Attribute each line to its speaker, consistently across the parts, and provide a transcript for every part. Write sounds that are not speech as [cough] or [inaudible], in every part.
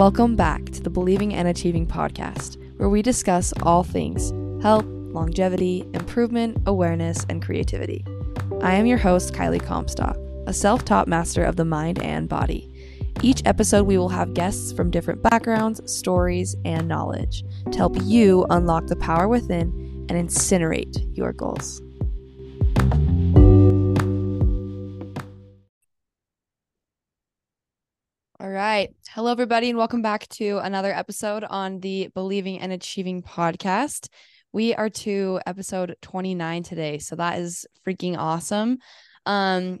Speaker 1: Welcome back to the Believing and Achieving podcast, where we discuss all things health, longevity, improvement, awareness, and creativity. I am your host, Kylie Comstock, a self taught master of the mind and body. Each episode, we will have guests from different backgrounds, stories, and knowledge to help you unlock the power within and incinerate your goals. All right. Hello, everybody, and welcome back to another episode on the Believing and Achieving podcast. We are to episode 29 today. So that is freaking awesome. Um,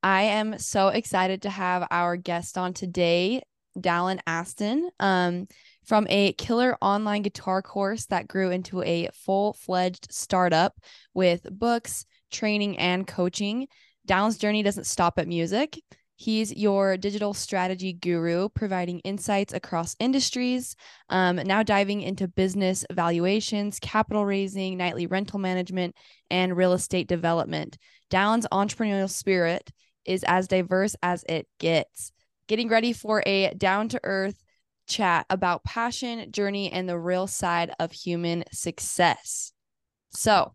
Speaker 1: I am so excited to have our guest on today, Dallin Aston, um, from a killer online guitar course that grew into a full fledged startup with books, training, and coaching. Dallin's journey doesn't stop at music. He's your digital strategy guru, providing insights across industries. Um, now diving into business valuations, capital raising, nightly rental management, and real estate development. Dallin's entrepreneurial spirit is as diverse as it gets. Getting ready for a down to earth chat about passion, journey, and the real side of human success. So,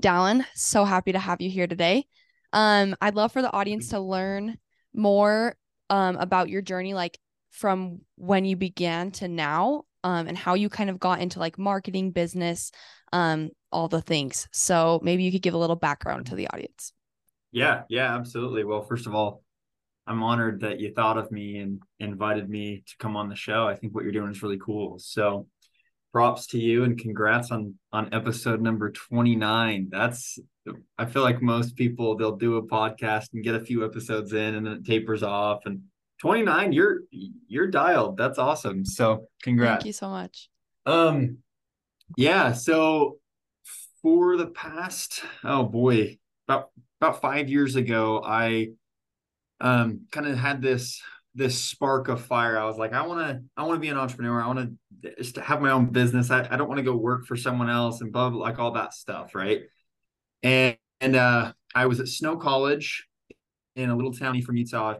Speaker 1: Dallin, so happy to have you here today. Um, I'd love for the audience to learn more um, about your journey, like from when you began to now, um, and how you kind of got into like marketing, business, um, all the things. So maybe you could give a little background to the audience.
Speaker 2: Yeah, yeah, absolutely. Well, first of all, I'm honored that you thought of me and invited me to come on the show. I think what you're doing is really cool. So props to you and congrats on on episode number 29 that's i feel like most people they'll do a podcast and get a few episodes in and then it tapers off. And 29 you're you're dialed. That's awesome. So congrats.
Speaker 1: Thank you so much.
Speaker 2: Um yeah so for the past oh boy about about five years ago i um kind of had this this spark of fire. I was like, I want to, I want to be an entrepreneur. I want to have my own business. I, I don't want to go work for someone else and blah, blah, like all that stuff. Right. And, and, uh, I was at Snow College in a little town from Utah.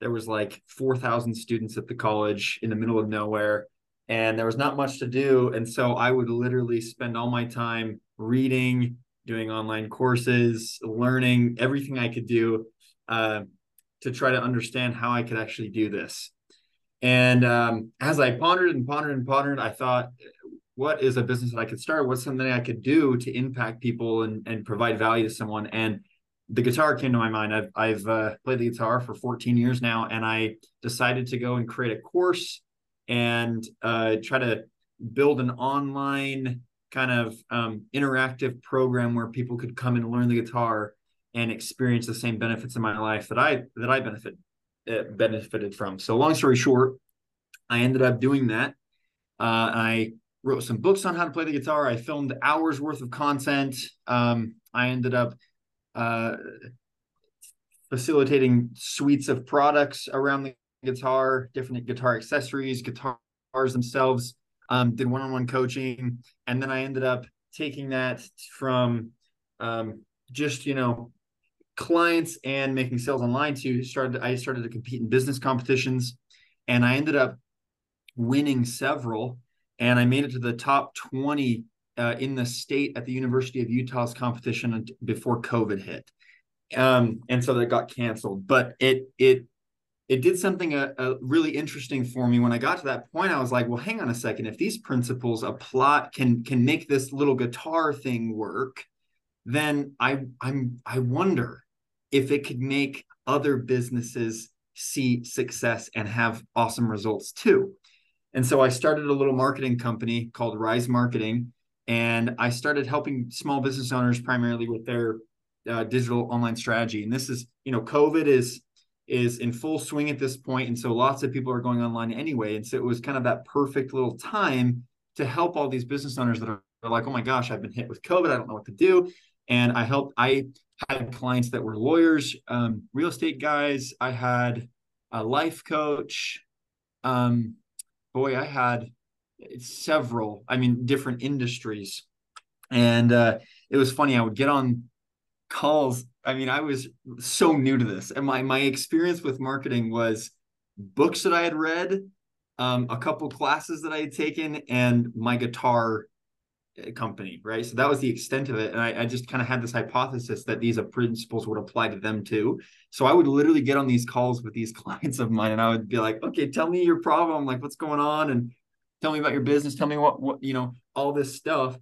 Speaker 2: There was like 4,000 students at the college in the middle of nowhere and there was not much to do. And so I would literally spend all my time reading, doing online courses, learning everything I could do. Uh, to try to understand how I could actually do this. And um, as I pondered and pondered and pondered, I thought, what is a business that I could start? What's something I could do to impact people and, and provide value to someone? And the guitar came to my mind. I've, I've uh, played the guitar for 14 years now, and I decided to go and create a course and uh, try to build an online kind of um, interactive program where people could come and learn the guitar and experience the same benefits in my life that I that I benefit uh, benefited from. So long story short, I ended up doing that. Uh, I wrote some books on how to play the guitar. I filmed hours worth of content. Um, I ended up uh, facilitating suites of products around the guitar, different guitar accessories, guitars themselves. Um, did one-on-one coaching, and then I ended up taking that from um, just you know clients and making sales online too started i started to compete in business competitions and i ended up winning several and i made it to the top 20 uh, in the state at the university of utah's competition before covid hit. Um, and so that got canceled but it it it did something uh, uh, really interesting for me. When i got to that point i was like well hang on a second. If these principles apply can can make this little guitar thing work then i i'm i wonder if it could make other businesses see success and have awesome results too. And so I started a little marketing company called Rise Marketing, and I started helping small business owners primarily with their uh, digital online strategy. And this is, you know, COVID is is in full swing at this point, and so lots of people are going online anyway. And so it was kind of that perfect little time to help all these business owners that are, are like, oh my gosh, I've been hit with COVID, I don't know what to do. And I helped. I had clients that were lawyers, um, real estate guys. I had a life coach. Um, boy, I had several, I mean, different industries. And uh, it was funny. I would get on calls. I mean, I was so new to this. And my, my experience with marketing was books that I had read, um, a couple classes that I had taken, and my guitar company, right? So that was the extent of it. And I, I just kind of had this hypothesis that these principles would apply to them too. So I would literally get on these calls with these [laughs] clients of mine and I would be like, okay, tell me your problem, like what's going on, and tell me about your business, tell me what what you know, all this stuff.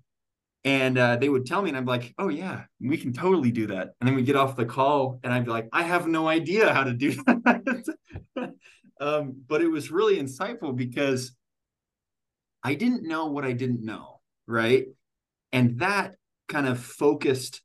Speaker 2: And uh, they would tell me, and I'm like, oh yeah, we can totally do that. And then we get off the call, and I'd be like, I have no idea how to do [laughs] that. um, but it was really insightful because I didn't know what I didn't know, right? And that kind of focused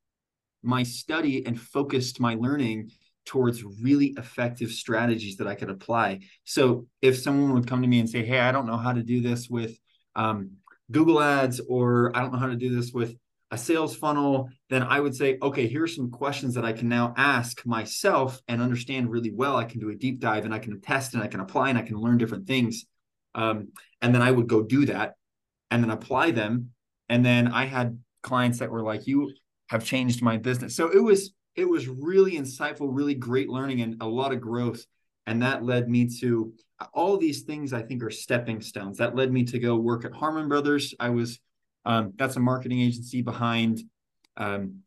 Speaker 2: my study and focused my learning towards really effective strategies that I could apply. So if someone would come to me and say, "Hey, I don't know how to do this with um, Google Ads, or I don't know how to do this with a sales funnel," then I would say, "Okay, here are some questions that I can now ask myself and understand really well. I can do a deep dive, and I can test, and I can apply, and I can learn different things." Um, and then I would go do that, and then apply them. And then I had clients that were like, "You have changed my business." So it was it was really insightful, really great learning, and a lot of growth. And that led me to all these things. I think are stepping stones. That led me to go work at Harmon Brothers. I was um, that's a marketing agency behind um,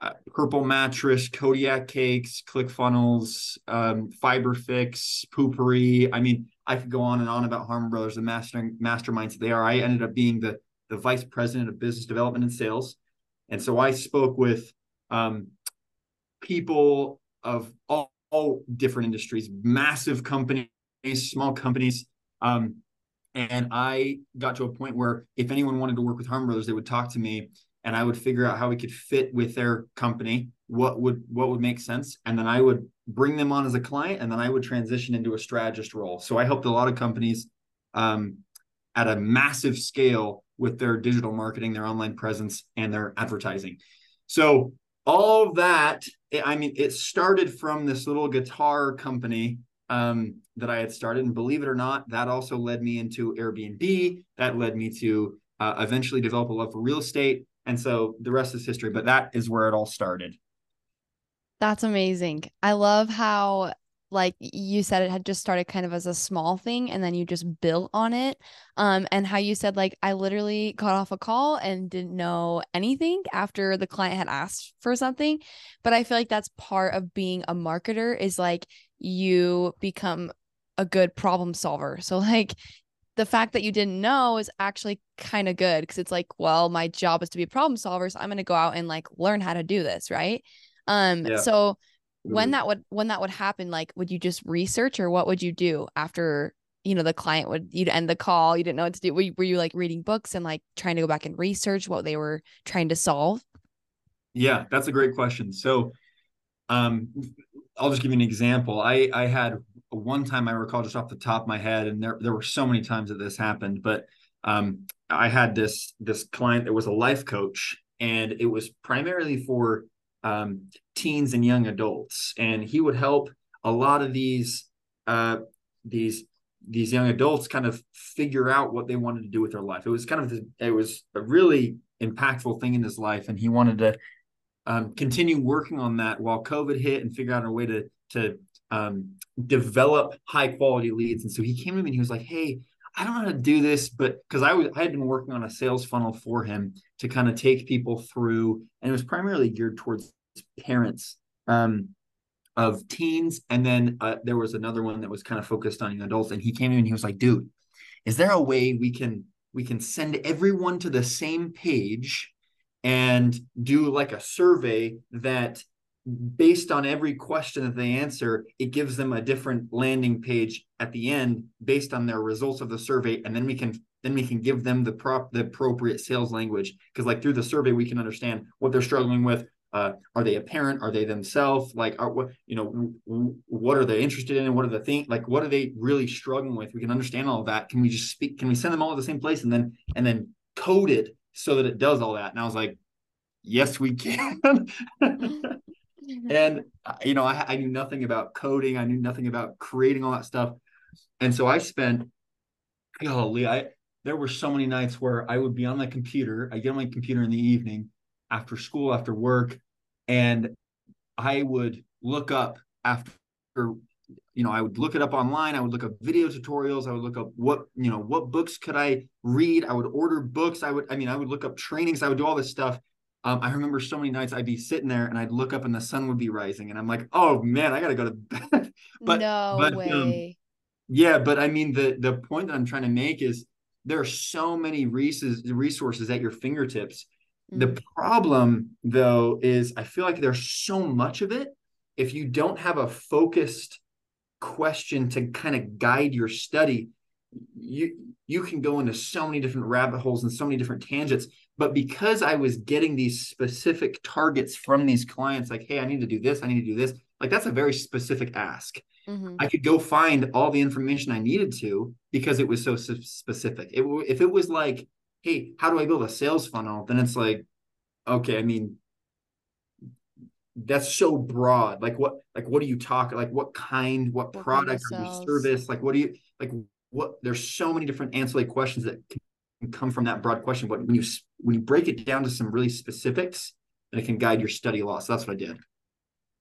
Speaker 2: uh, Purple Mattress, Kodiak Cakes, ClickFunnels, um, FiberFix, Poo-Pourri. I mean, I could go on and on about Harmon Brothers, the master masterminds they are. I ended up being the the vice president of business development and sales, and so I spoke with um, people of all, all different industries, massive companies, small companies. Um, and I got to a point where if anyone wanted to work with Harmon Brothers, they would talk to me and I would figure out how we could fit with their company, what would what would make sense. And then I would bring them on as a client and then I would transition into a strategist role. So I helped a lot of companies um, at a massive scale with their digital marketing, their online presence, and their advertising. So all that i mean it started from this little guitar company um, that i had started and believe it or not that also led me into airbnb that led me to uh, eventually develop a love for real estate and so the rest is history but that is where it all started
Speaker 1: that's amazing. I love how like you said it had just started kind of as a small thing and then you just built on it um and how you said like i literally got off a call and didn't know anything after the client had asked for something. But i feel like that's part of being a marketer is like you become a good problem solver. So like the fact that you didn't know is actually kind of good because it's like well my job is to be a problem solver so i'm going to go out and like learn how to do this right um yeah. so when mm-hmm. that would when that would happen like would you just research or what would you do after you know the client would you'd end the call you didn't know what to do were you, were you like reading books and like trying to go back and research what they were trying to solve
Speaker 2: yeah that's a great question so um i'll just give you an example i i had one time i recall just off the top of my head and there there were so many times that this happened but um i had this this client that was a life coach and it was primarily for um, teens and young adults, and he would help a lot of these uh, these these young adults kind of figure out what they wanted to do with their life. It was kind of it was a really impactful thing in his life, and he wanted to um, continue working on that while COVID hit and figure out a way to to um, develop high quality leads. And so he came to me and he was like, "Hey, I don't know how to do this, but because I was I had been working on a sales funnel for him to kind of take people through, and it was primarily geared towards parents um, of teens, and then uh, there was another one that was kind of focused on adults. And he came in and he was like, "Dude, is there a way we can we can send everyone to the same page and do like a survey that based on every question that they answer, it gives them a different landing page at the end based on their results of the survey, and then we can then we can give them the prop the appropriate sales language because like through the survey we can understand what they're struggling with, uh, are they a parent? Are they themselves? Like, are what you know? What are they interested in? What are the things? Like, what are they really struggling with? We can understand all of that. Can we just speak? Can we send them all to the same place and then and then code it so that it does all that? And I was like, yes, we can. [laughs] and uh, you know, I, I knew nothing about coding. I knew nothing about creating all that stuff. And so I spent, golly, I there were so many nights where I would be on my computer. I get on my computer in the evening after school, after work, and I would look up after you know, I would look it up online. I would look up video tutorials. I would look up what, you know, what books could I read? I would order books. I would, I mean, I would look up trainings. I would do all this stuff. Um, I remember so many nights I'd be sitting there and I'd look up and the sun would be rising, and I'm like, oh man, I gotta go to [laughs] bed.
Speaker 1: but no but, um, way.
Speaker 2: Um, yeah, but I mean, the the point that I'm trying to make is there are so many resources at your fingertips. Mm-hmm. The problem, though, is I feel like there's so much of it. If you don't have a focused question to kind of guide your study you you can go into so many different rabbit holes and so many different tangents but because i was getting these specific targets from these clients like hey i need to do this i need to do this like that's a very specific ask mm-hmm. i could go find all the information i needed to because it was so specific. It, if it was like hey how do i build a sales funnel? then it's like okay i mean that's so broad. Like what like what do you talk like what kind what, what product or service? Like what do you like what there's so many different ancillary questions that can come from that broad question but when you when you break it down to some really specifics then it can guide your study a lot so that's what i did.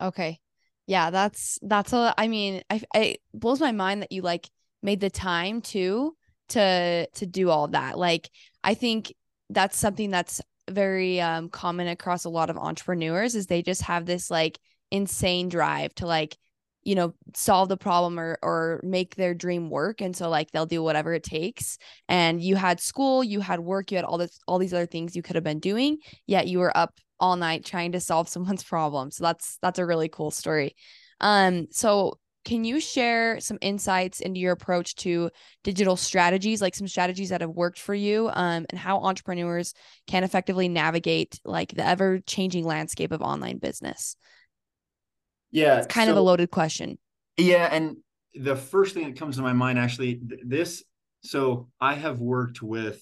Speaker 1: Okay yeah that's that's a i mean i it blows my mind that you like made the time to to to do all that. Like i think that's something that's very um, common across a lot of entrepreneurs is they just have this like insane drive to like you know solve the problem or or make their dream work. And so like they'll do whatever it takes. And you had school you had work you had all this all these other things you could have been doing yet you were up all night trying to solve [laughs] someone's problem. So that's that's a really cool story. Um so can you share some insights into your approach to digital strategies, like some strategies that have worked for you, um, and how entrepreneurs can effectively navigate like the ever changing landscape of online business?
Speaker 2: Yeah,
Speaker 1: it's kind so, of a loaded question.
Speaker 2: Yeah, and the first thing that comes to my mind actually, this. So I have worked with.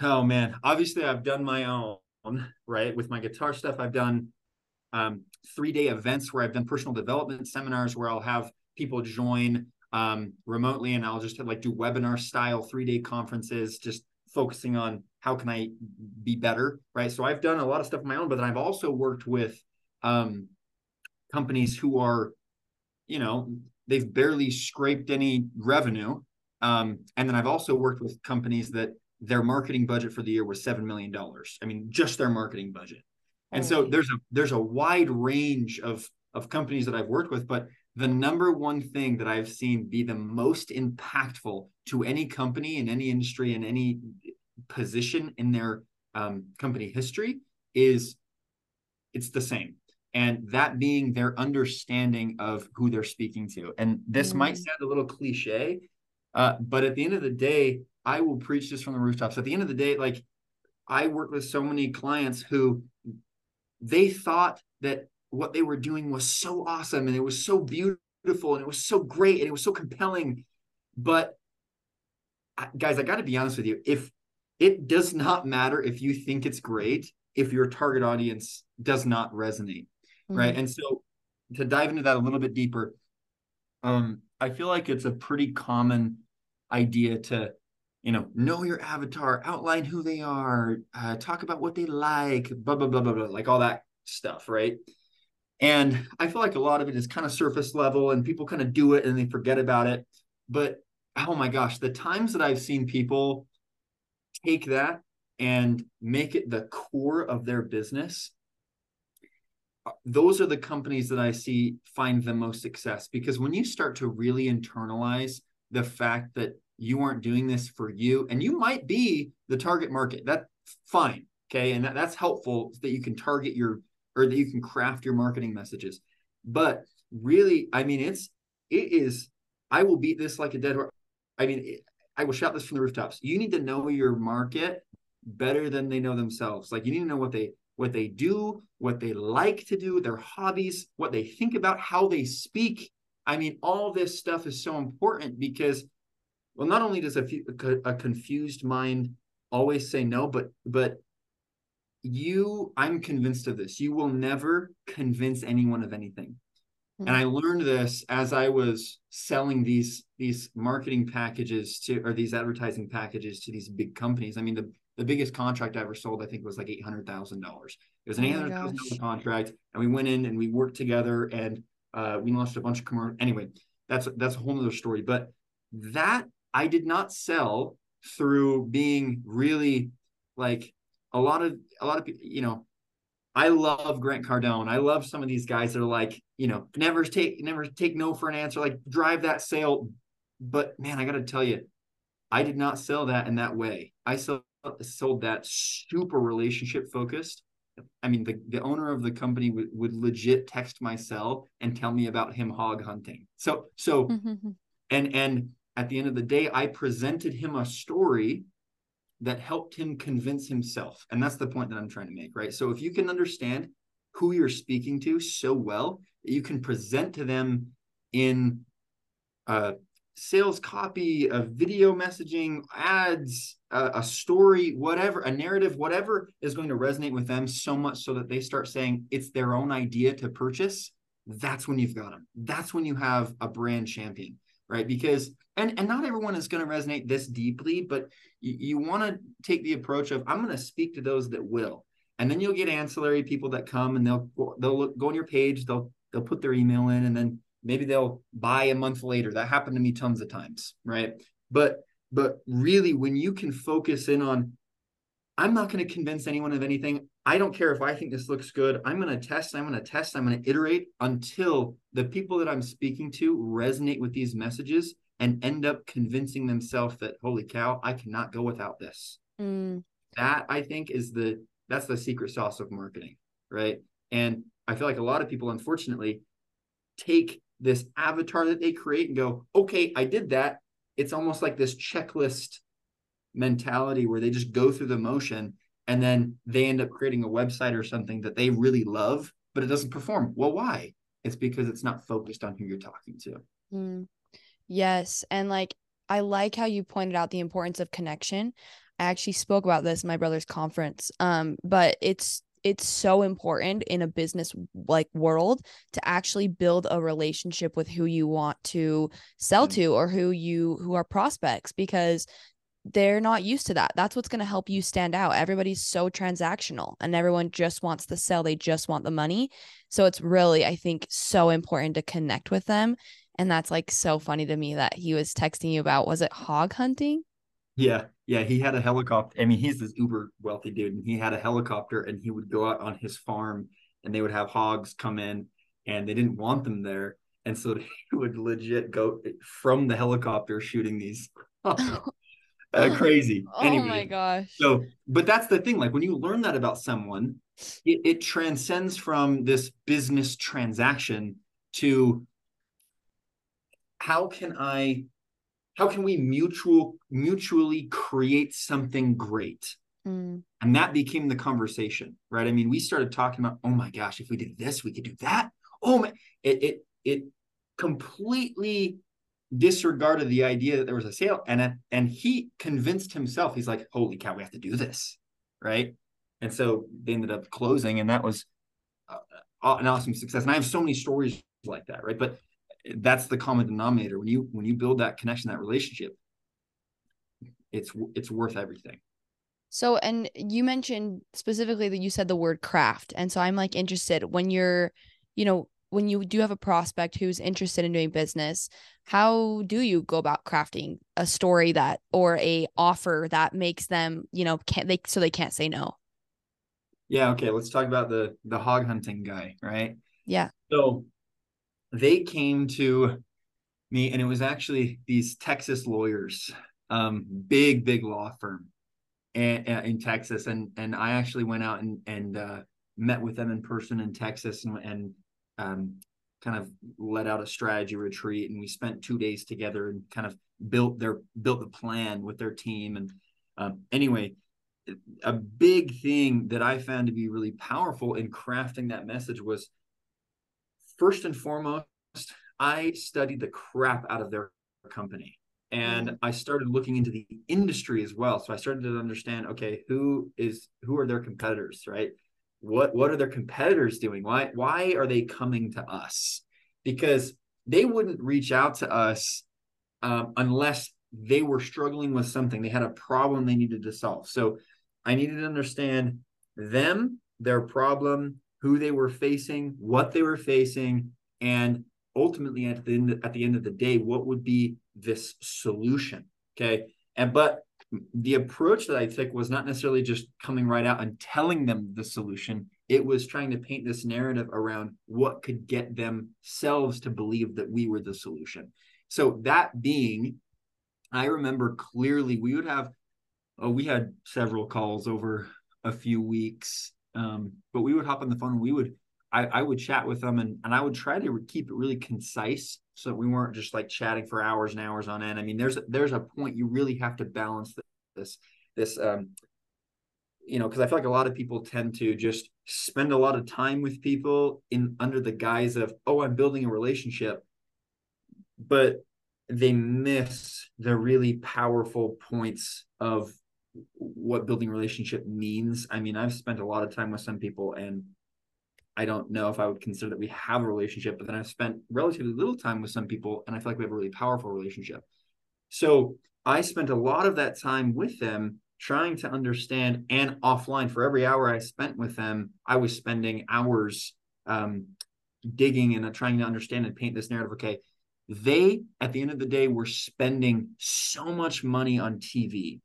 Speaker 2: Oh man, obviously I've done my own right with my guitar stuff. I've done um, three day events where I've done personal development seminars where I'll have people join um, remotely and I'll just have, like do webinar style three day conferences, just focusing on how can I be better, right? So I've done a lot of stuff of my own, but then I've also worked with um, companies who are, you know, they've barely scraped any revenue. Um, and then I've also worked with companies that their marketing budget for the year was $7 million. I mean, just their marketing budget. And so there's a there's a wide range of of companies that I've worked with, but the number one thing that I've seen be the most impactful to any company in any industry in any position in their um, company history is it's the same and that being their understanding of who they're speaking to and this mm. might sound a little cliche uh, but at the end of the day i will preach this from the rooftops at the end of the day like i work with so many clients who they thought that what they were doing was so awesome and it was so beautiful and it was so great and it was so compelling. But guys, I got to be honest with you. If it does not matter if you think it's great, if your target audience does not resonate, mm-hmm. right? And so to dive into that a little bit deeper, um, I feel like it's a pretty common idea to you know, know your avatar, outline who they are, uh, talk about what they like, blah, blah, blah, blah, blah, like all that stuff, right? And I feel like a lot of it is kind of surface level and people kind of do it and they forget about it. But oh my gosh, the times that I've seen people take that and make it the core of their business, those are the companies that I see find the most success because when you start to really internalize the fact that you aren't doing this for you and you might be the target market that's fine okay? And that, that's helpful that you can target your or that you can craft your marketing messages. But really i mean it's it is i will beat this like a dead horse. I mean it, i will shout this from the rooftops. You need to know your market better than they know themselves. Like you need to know what they what they do what they like to do their hobbies what they think about how they speak. I mean all this stuff is so important because well not only does a, a confused mind always say no but but you i'm convinced of this. You will never convince anyone of anything. Mm-hmm. and i learned this as i was selling these these marketing packages to or these advertising packages to these big companies. I mean the the biggest contract I ever sold, I think, was like $800,000. It was an oh $800,000 contract. And we went in and we worked together. And Uh, we launched a bunch of commercial. Anyway, that's that's a whole other story. But that I did not sell through being really like a lot of a lot of people. You know, I love Grant Cardone. I love some of these guys that are like, you know, never take never take no for an answer. Like drive that sale. But man, I got to tell you, I did not sell that in that way. I sold sold that super relationship focused I mean, the, the owner of the company would, would legit text my cell and tell me about him hog hunting. So, so, mm-hmm. and, and at the end of the day, I presented him a story that helped him convince himself. And that's the point that I'm trying to make, right? So if you can understand who you're speaking to so well, you can present to them in uh, sales copy, a video messaging, ads, a, a, story, whatever, a narrative, whatever is going to resonate with them so much so that they start saying it's their own idea to purchase. That's when you've got them. That's when you have a brand champion, right? Because and and not everyone is going to resonate this deeply, but you, you want to take the approach of I'm going to speak to those that will, and then you'll get ancillary people that come and they'll they'll look, go on your page, they'll they'll put their email in, and then maybe they'll buy a month later. That happened to me tons of times right? But but really when you can focus in on i'm not going to convince anyone of anything. I don't care if i think this looks good. I'm going to test i'm going to test i'm going to iterate until the people that i'm speaking to resonate with these messages and end up convincing themselves that holy cow i cannot go without this. Mm. that i think is the that's the secret sauce of marketing right? And i feel like a lot of people unfortunately take this avatar that they create and go, okay, I did that. It's almost like this checklist mentality where they just go through the motion and then they end up creating a website or something that they really love, but it doesn't perform. Well, why? It's because it's not focused on who you're talking to.
Speaker 1: Mm. Yes. And like, I like how you pointed out the importance of connection. I actually spoke about this in my brother's conference. Um, but it's it's so important in a business like world to actually build a relationship with who you want to sell mm-hmm. to or who you who are prospects because they're not used to that. That's what's going to help you stand out. Everybody's so transactional and everyone just wants to sell. They just want the money. So it's really, I think, so important to connect with them. And that's like so funny to me that he was texting you about was it hog hunting?
Speaker 2: Yeah, yeah, he had a helicopter. I mean, he's this uber wealthy dude, and he had a helicopter, and he would go out on his farm, and they would have hogs come in, and they didn't want them there, and so [laughs] he would legit go from the helicopter shooting these. [laughs] uh, [laughs] crazy.
Speaker 1: Oh anyway, my gosh.
Speaker 2: So, but that's the thing. Like when you learn that about someone, it, it transcends from this business transaction to how can I how can we mutual mutually create something great? Mm. and that became the conversation right? I mean we started talking about oh my gosh if we did this we could do that. Oh my it it, it completely disregarded the idea that there was a sale. And and he convinced himself he's like holy cow we have to do this right? And so they ended up closing and that was uh, an awesome success. And i have so many stories like that right? But that's the common denominator. When you when you build that connection that relationship it's it's worth everything.
Speaker 1: So and you mentioned specifically that you said the word craft. And so i'm like interested when you're you know when you do have a prospect who's interested in doing business how do you go about crafting a story that or a offer that makes them you know can't they so they can't say no?
Speaker 2: Yeah okay let's talk about the the hog hunting guy right?
Speaker 1: Yeah.
Speaker 2: So they came to me and it was actually these Texas lawyers, um, big, big law firm in, in Texas. And, and I actually went out and, and uh, met with them in person in Texas and, and um, kind of let out a strategy retreat. And we spent two days together and kind of built their, built the plan with their team. And um, anyway, a big thing that I found to be really powerful in crafting that message was first and foremost, I studied the crap out of their company and mm. I started looking into the industry as well. So I started to understand, okay, who is who are their competitors, right? What what are their competitors doing? Why why are they coming to us? Because they wouldn't reach out to us um, unless they were struggling with something. They had a problem they needed to solve. So I needed to understand them, their problem, who they were facing, what they were facing, and ultimately at the end at the end of the day what would be this solution okay? And but the approach that i took was not necessarily just coming right out and telling them the solution. It was trying to paint this narrative around what could get themselves to believe that we were the solution. So that being i remember clearly we would have oh we had several calls over a few weeks um, but we would hop on the phone and we would I, I would chat with them and, and I would try to keep it really concise so that we weren't just like chatting for hours and hours on end. I mean, there's there's a point you really have to balance this this um you know because I feel like a lot of people tend to just spend a lot of time with people in under the guise of oh I'm building a relationship, but they miss the really powerful points of what building relationship means. I mean, I've spent a lot of time with some people and I don't know if I would consider that we have a relationship, but then I've spent relatively little time with some people and I feel like we have a really powerful relationship. So I spent a lot of that time with them trying to understand and offline for every hour I spent with them, I was spending hours um, digging and trying to understand and paint this narrative. Okay, they at the end of the day were spending so much money on TV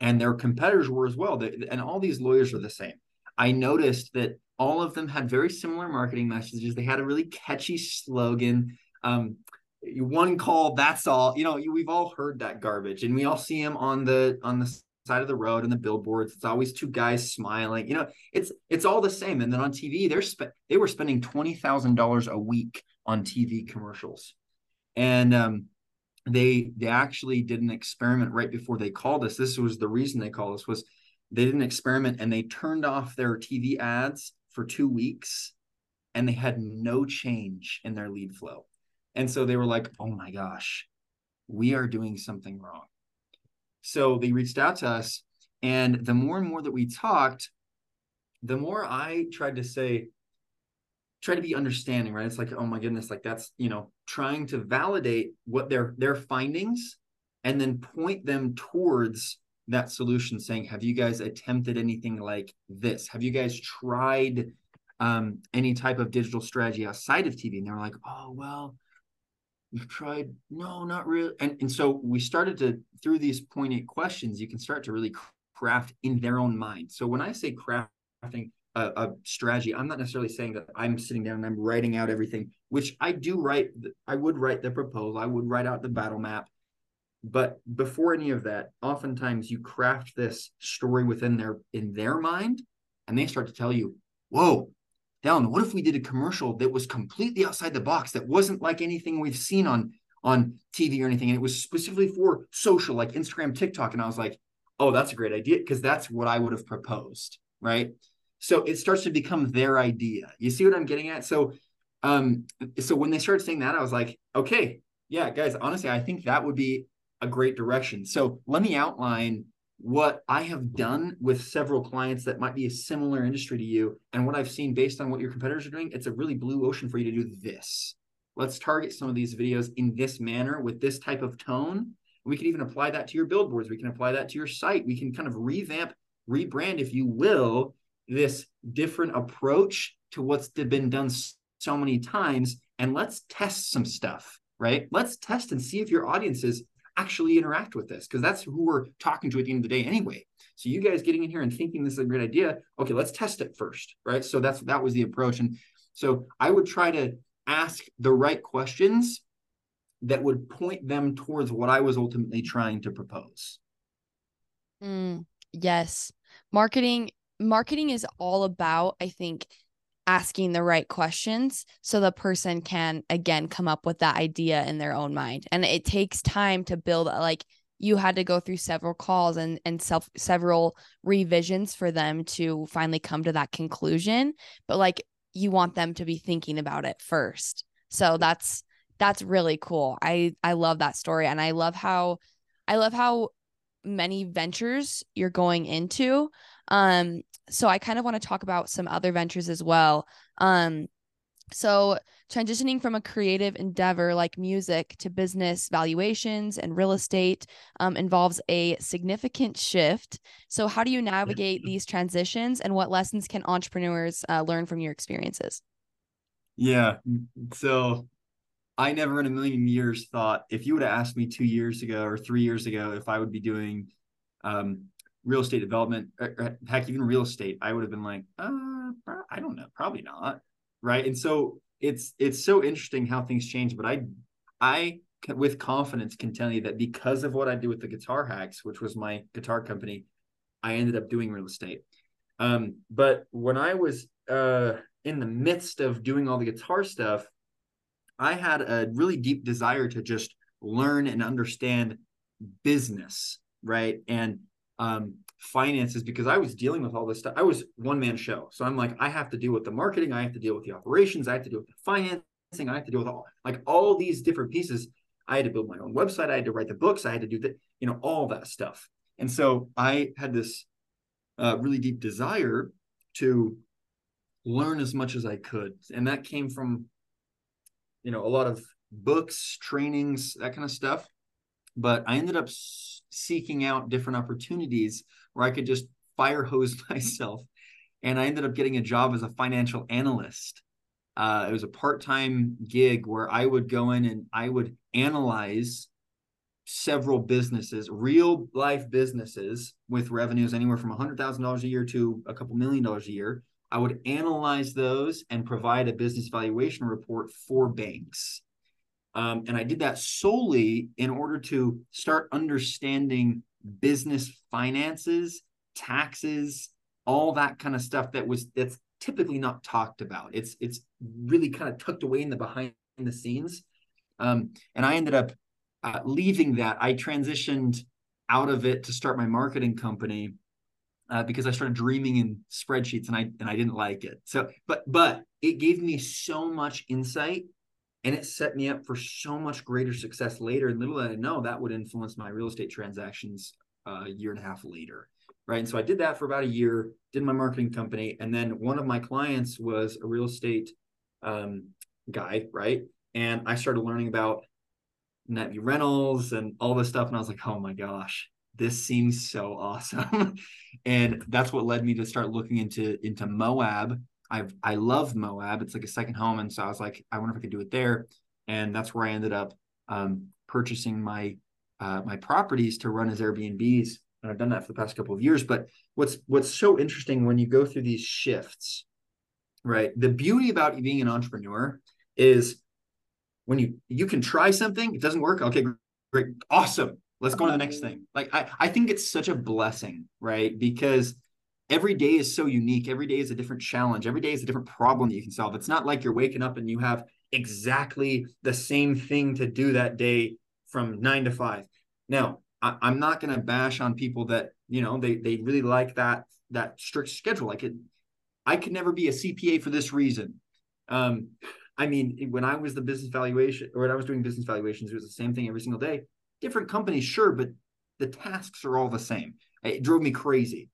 Speaker 2: and their competitors were as well. and all these lawyers are the same. I noticed that all of them had very similar marketing messages. They had a really catchy slogan. Um, one call, that's all. You know, we've all heard that garbage, and we all see them on the on the side of the road and the billboards. It's always two guys smiling. You know, it's it's all the same. And then on TV, they're spe- they were spending twenty thousand dollars a week on TV commercials, and um, they they actually did an experiment right before they called us. This was the reason they called us was they did an experiment and they turned off their TV ads for two weeks and they had no change in their lead flow. And so they were like, oh my gosh, we are doing something wrong. So they reached out to us. And the more and more that we talked, the more I tried to say, try to be understanding, right? It's like, oh my goodness, like that's, you know, trying to validate what their their findings and then point them towards that solution saying, have you guys attempted anything like this? Have you guys tried um, any type of digital strategy outside of TV? And they were like, oh, well, we've tried. No, not really. And, and so we started to, through these poignant questions, you can start to really craft in their own mind. So when I say crafting a, a strategy, I'm not necessarily saying that I'm sitting down and I'm writing out everything, which I do write. I would write the proposal. I would write out the battle map but before any of that oftentimes you craft this story within their in their mind and they start to tell you whoa Dallin, what if we did a commercial that was completely outside the box that wasn't like anything we've seen on on tv or anything and it was specifically for social like instagram tiktok and i was like oh that's a great idea because that's what i would have proposed right so it starts to become their idea you see what i'm getting at so um so when they started saying that i was like okay yeah guys honestly i think that would be a great direction. So let me outline what I have done with several clients that might be a similar industry to you and what I've seen based on what your competitors are doing. It's a really blue ocean for you to do this. Let's target some of these videos in this manner with this type of tone. We can even apply that to your billboards. We can apply that to your site. We can kind of revamp, rebrand, if you will, this different approach to what's been done so many times. And let's test some stuff, right? Let's test and see if your audiences actually interact with this because that's who we're talking to at the end of the day anyway. So you guys getting in here and thinking this is a great idea, okay, let's test it first, right? So that's that was the approach, and so I would try to ask the right questions that would point them towards what I was ultimately trying to propose.
Speaker 1: Mm, yes, marketing marketing is all about I think asking the right questions so the person can again come up with that idea in their own mind. And it takes time to build uh, like you had to go through several calls and and self several revisions for them to finally come to that conclusion. But like you want them to be thinking about it first. So that's that's really cool. I i love that story. And i love how i love how many ventures you're going into um so I kind of want to talk about some other ventures as well. Um, so transitioning from a creative endeavor like music to business valuations and real estate um, involves a significant shift. So how do you navigate these transitions, and what lessons can entrepreneurs uh, learn from your experiences?
Speaker 2: Yeah. So I never in a million years thought if you would have asked me two years ago or three years ago if I would be doing um, real estate development, or, or heck, even real estate, I would have been like, uh, I don't know, probably not, right? And so it's it's so interesting how things change. But I I with confidence can tell you that because of what I do with the Guitar Hacks, which was my guitar company, I ended up doing real estate. Um, but when I was uh, in the midst of doing all the guitar stuff, I had a really deep desire to just learn and understand business, right? And um, finances because I was dealing with all this stuff. I was one man show. So I'm like, I have to deal with the marketing, I have to deal with the operations, I have to deal with the financing, I have to deal with all like all these different pieces. I had to build my own website, I had to write the books, I had to do that, you know, all that stuff. And so I had this uh, really deep desire to learn as much as I could. And that came from, you know, a lot of books, trainings, that kind of stuff. But I ended up seeking out different opportunities where I could just fire hose [laughs] myself. And I ended up getting a job as a financial analyst. Uh, it was a part time gig where I would go in and I would analyze several businesses, real life businesses with revenues anywhere from $100,000 a year to a couple million dollars a year. I would analyze those and provide a business valuation report for banks. Um, and I did that solely in order to start understanding business finances, taxes, all that kind of stuff that was that's typically not talked about. It's it's really kind of tucked away in the behind the scenes. Um, and I ended up uh, leaving that. I transitioned out of it to start my marketing company uh, because I started dreaming in spreadsheets and I and I didn't like it. So, but but it gave me so much insight and it set me up for so much greater success later. And little did I know that would influence my real estate transactions uh, a year and a half later. Right. And so I did that for about a year, did my marketing company. And then one of my clients was a real estate um, guy. Right. And I started learning about nightly rentals and all this stuff. And I was like, oh my gosh, this seems so awesome. [laughs] and that's what led me to start looking into into Moab I've I love Moab. It's like a second home, and so I was like, I wonder if I could do it there, and that's where I ended up um, purchasing my uh, my properties to run as Airbnbs, and I've done that for the past couple of years. But what's what's so interesting when you go through these shifts, right? The beauty about being an entrepreneur is when you you can try something, it doesn't work. Okay, great, awesome. Let's go on to the next thing. Like I I think it's such a blessing, right? Because every day is so unique. Every day is a different challenge. Every day is a different problem that you can solve. It's not like you're waking up and you have exactly the same thing to do that day from nine to five. Now, I, am not going to bash on people that you know they they really like that that strict schedule. I could I could never be a CPA for this reason. Um, I mean, when I was the business valuation or when I was doing business valuations, it was the same thing every single day. Different companies, sure, but the tasks are all the same. It drove me crazy.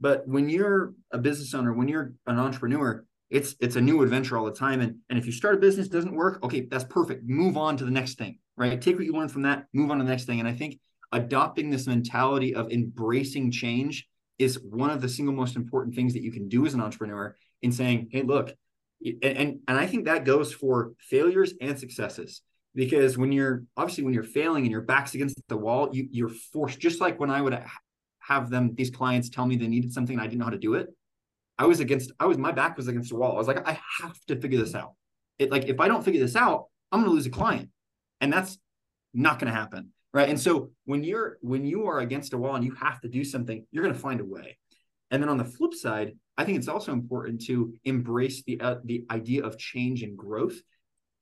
Speaker 2: But when you're a business owner, when you're an entrepreneur, it's it's a new adventure all the time. And, and if you start a business, doesn't work, okay, that's perfect. Move on to the next thing, right? Take what you learned from that, move on to the next thing. And I think adopting this mentality of embracing change is one of the single most important things that you can do as an entrepreneur in saying, hey, look, and, and, and I think that goes for failures and successes because when you're obviously when you're failing and your back's against the wall you, you're forced just like when i would have them these clients tell me they needed something and I didn't know how to do it. I was against I was my back was against the wall. I was like I have to figure this out. It like if I don't figure this out, I'm going to lose a client. And that's not going to happen, right? And so when you're when you are against a wall and you have to do something, you're going to find a way. And then on the flip side, I think it's also important to embrace the uh, the idea of change and growth,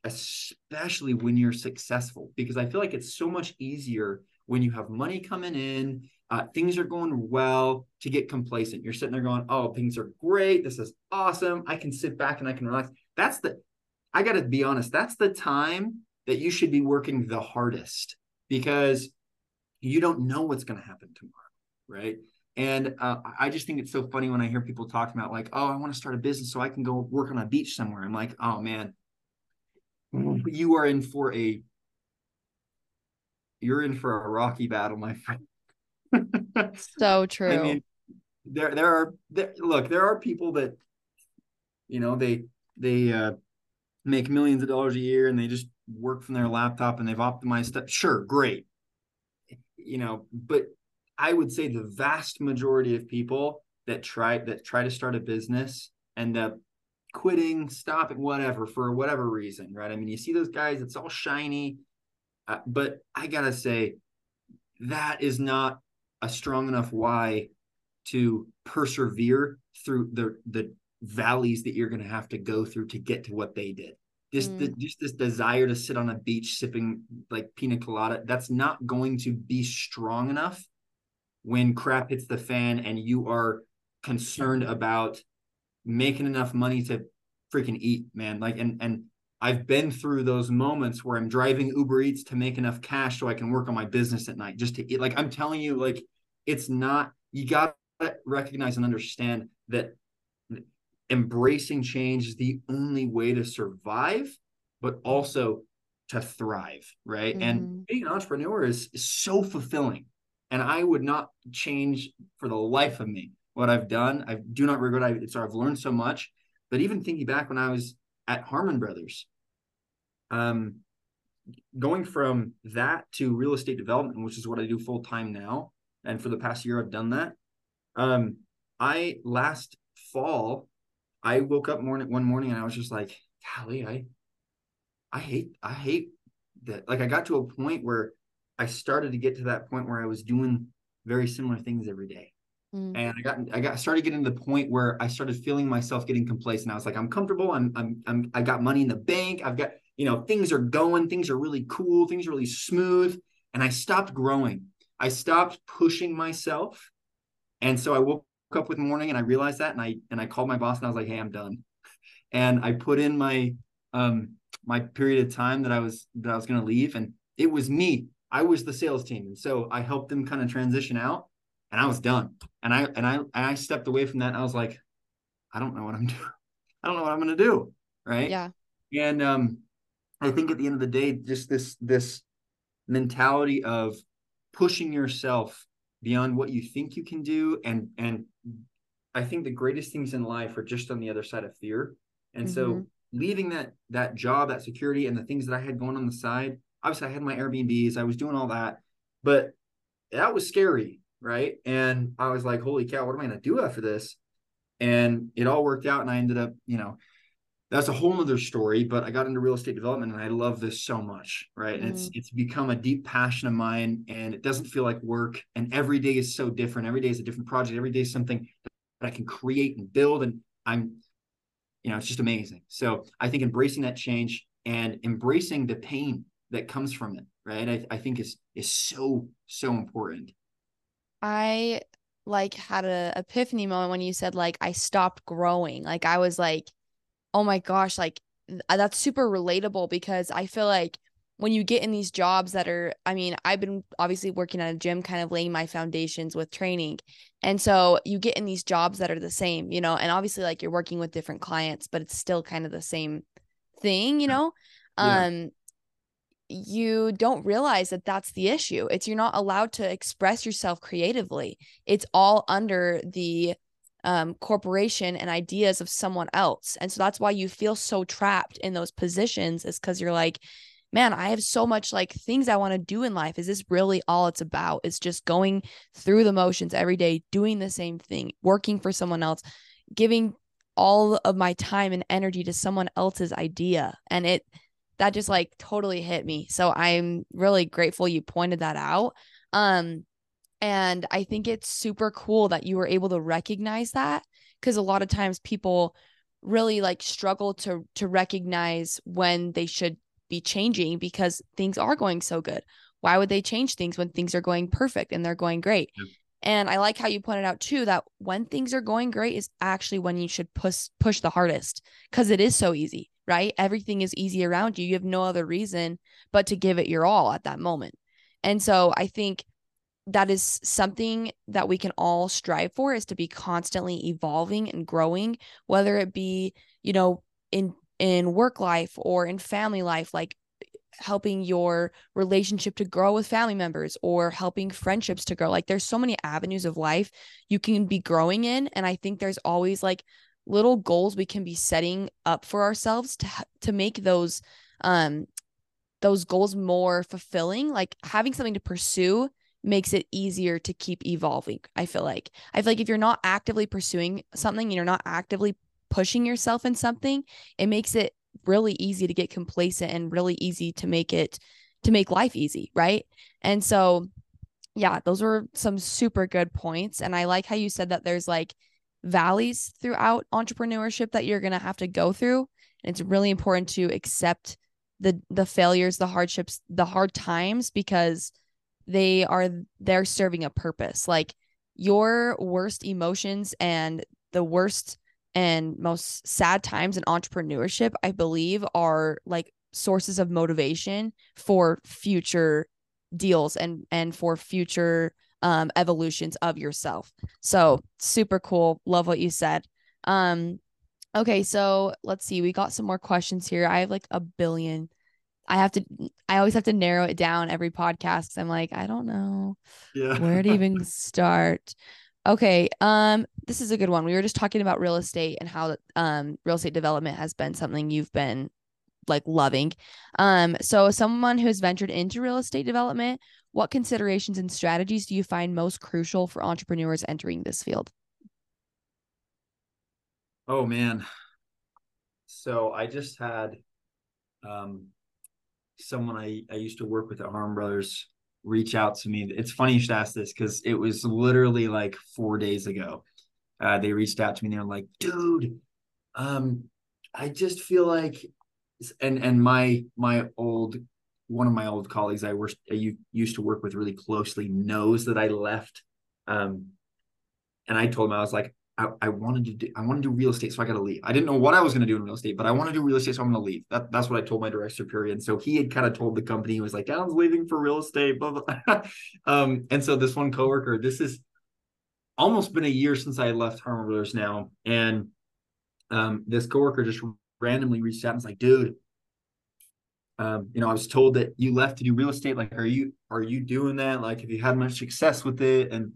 Speaker 2: especially when you're successful, because I feel like it's so much easier when you have money coming in uh, things are going well to get complacent. You're sitting there going, oh, things are great. This is awesome. I can sit back and I can relax. That's the, I got to be honest, that's the time that you should be working the hardest because you don't know what's going to happen tomorrow. Right. And uh, I just think it's so funny when I hear people talking about, like, oh, I want to start a business so I can go work on a beach somewhere. I'm like, oh, man, you are in for a you're in for a rocky battle, my friend
Speaker 1: so [laughs] true. I mean,
Speaker 2: there there are there, look, there are people that you know they they uh make millions of dollars a year and they just work from their laptop and they've optimized stuff. Sure, great. You know, but I would say the vast majority of people that try that try to start a business end up quitting, stopping, whatever for whatever reason, right? I mean, you see those guys; it's all shiny, uh, but I gotta say that is not a strong enough why to persevere through the the valleys that you're going to have to go through to get to what they did. Just mm. the, just this desire to sit on a beach sipping like pina colada that's not going to be strong enough when crap hits the fan and you are concerned about making enough money to freaking eat, man. Like and and I've been through those moments where I'm driving Uber Eats to make enough cash so I can work on my business at night just to eat. Like I'm telling you, like it's not you got to recognize and understand that embracing change is the only way to survive, but also to thrive, right? Mm-hmm. And being an entrepreneur is, is so fulfilling. And I would not change for the life of me what I've done. I do not regret it. So I've learned so much. But even thinking back when I was at Harmon Brothers, um, going from that to real estate development, which is what I do full time now, and for the past year I've done that. Um, I last fall, I woke up morning one morning and I was just like, golly, I, I hate, I hate that. Like I got to a point where I started to get to that point where I was doing very similar things every day. Mm. And I got I got started getting to the point where I started feeling myself getting complacent. I was like, I'm comfortable. I'm I'm I'm I got money in the bank. I've got, you know, things are going, things are really cool, things are really smooth. And I stopped growing. I stopped pushing myself. And so I woke up with morning and I realized that and I and I called my boss and I was like, hey, I'm done. And I put in my um my period of time that I was that I was gonna leave. And it was me. I was the sales team. And so I helped them kind of transition out and I was done. And I and I and I stepped away from that and I was like, I don't know what I'm [laughs] doing. I don't know what I'm gonna do. Right.
Speaker 1: Yeah.
Speaker 2: And um I think at the end of the day, just this this mentality of pushing yourself beyond what you think you can do and and I think the greatest things in life are just on the other side of fear. And mm-hmm. so leaving that that job, that security and the things that I had going on the side, obviously I had my Airbnbs, I was doing all that, but that was scary right? And I was like, holy cow, what am I going to do after this? And it all worked out, and I ended up, you know, that's a whole other story. But I got into real estate development, and I love this so much, right? Mm. And it's mm-hmm. it's become a deep passion of mine, and it doesn't feel like work. And every day is so different. Every day is a different project. Every day is something that I can create and build, and I'm, you know, it's just amazing. So I think embracing that change and embracing the pain that comes from it, right? I, I think is is so so important
Speaker 1: I like had a epiphany moment when you said like I stopped growing. Like I was like, oh my gosh, like that's super relatable because I feel like when you get in these jobs that are I mean, I've been obviously working at a gym kind of laying my foundations with training. And so you get in these jobs that are the same, you know, and obviously like you're working with different clients, but it's still kind of the same thing, you know. Yeah. Um you don't realize that that's the issue. It's you're not allowed to express yourself creatively. It's all under the um, corporation and ideas of someone else. And so that's why you feel so trapped in those positions, is because you're like, man, I have so much like things I want to do in life. Is this really all it's about? It's just going through the motions every day, doing the same thing, working for someone else, giving all of my time and energy to someone else's idea. And it, that just like totally hit me. So I'm really grateful you pointed that out. Um, and I think it's super cool that you were able to recognize that because a lot of times people really like struggle to to recognize when they should be changing because things are going so good. Why would they change things when things are going perfect and they're going great? Yep. And I like how you pointed out too that when things are going great is actually when you should push push the hardest because it is so easy right? Everything is easy around you. You have no other reason but to give it your all at that moment. And so I think that is something that we can all strive for is to be constantly evolving and growing, whether it be, you know, in in work life or in family life, like helping your relationship to grow with family members or helping friendships to grow. Like there's so many avenues of life you can be growing in. And I think there's always like little goals we can be setting up for ourselves to to make those um those goals more fulfilling. Like having something to pursue makes it easier to keep evolving i feel like. I feel like if you're not actively pursuing something and you're not actively pushing yourself in something it makes it really easy to get complacent and really easy to make it to make life easy right? And so yeah those were some super good points. And i like how you said that there's like valleys throughout entrepreneurship that you're going to have to go through. And it's really important to accept the the failures the hardships the hard times because they are they're serving a purpose. Like your worst emotions and the worst and most sad times in entrepreneurship i believe are like sources of motivation for future deals and and for future um evolutions of yourself so super cool love what you said um okay so let's see we got some more questions here i have like a billion I have to I always have to narrow it down every podcast. I'm like, I don't know
Speaker 2: yeah.
Speaker 1: where to even [laughs] start. Okay, um this is a good one. We were just talking about real estate and how um real estate development has been something you've been like loving. Um so someone who's ventured into real estate development, what considerations and strategies do you find most crucial for entrepreneurs entering this field?
Speaker 2: Oh man. So I just had um someone I, I used to work with at Harmon Brothers reach out to me. It's funny you should ask this because it was literally like four days ago. Uh, they reached out to me and they're like, dude, um, I just feel like and and my my old one of my old colleagues I worked I used to work with really closely knows that I left. Um, and I told him I was like, I, I wanted to do I want to do real estate, so I got to leave. I didn't know what I was going to do in real estate, but I want to do real estate, so I'm going to leave. That, that's what I told my direct superior. And so he had kind of told the company, he was like, Dallin's leaving for real estate, blah blah. [laughs] um, and so this one coworker, this is almost been a year since I left Harmon Brothers now, and um, this coworker just randomly reached out and was like, dude. Um, you know, I was told that you left to do real estate. Like, are you are you doing that? Like, have you had much success with it? And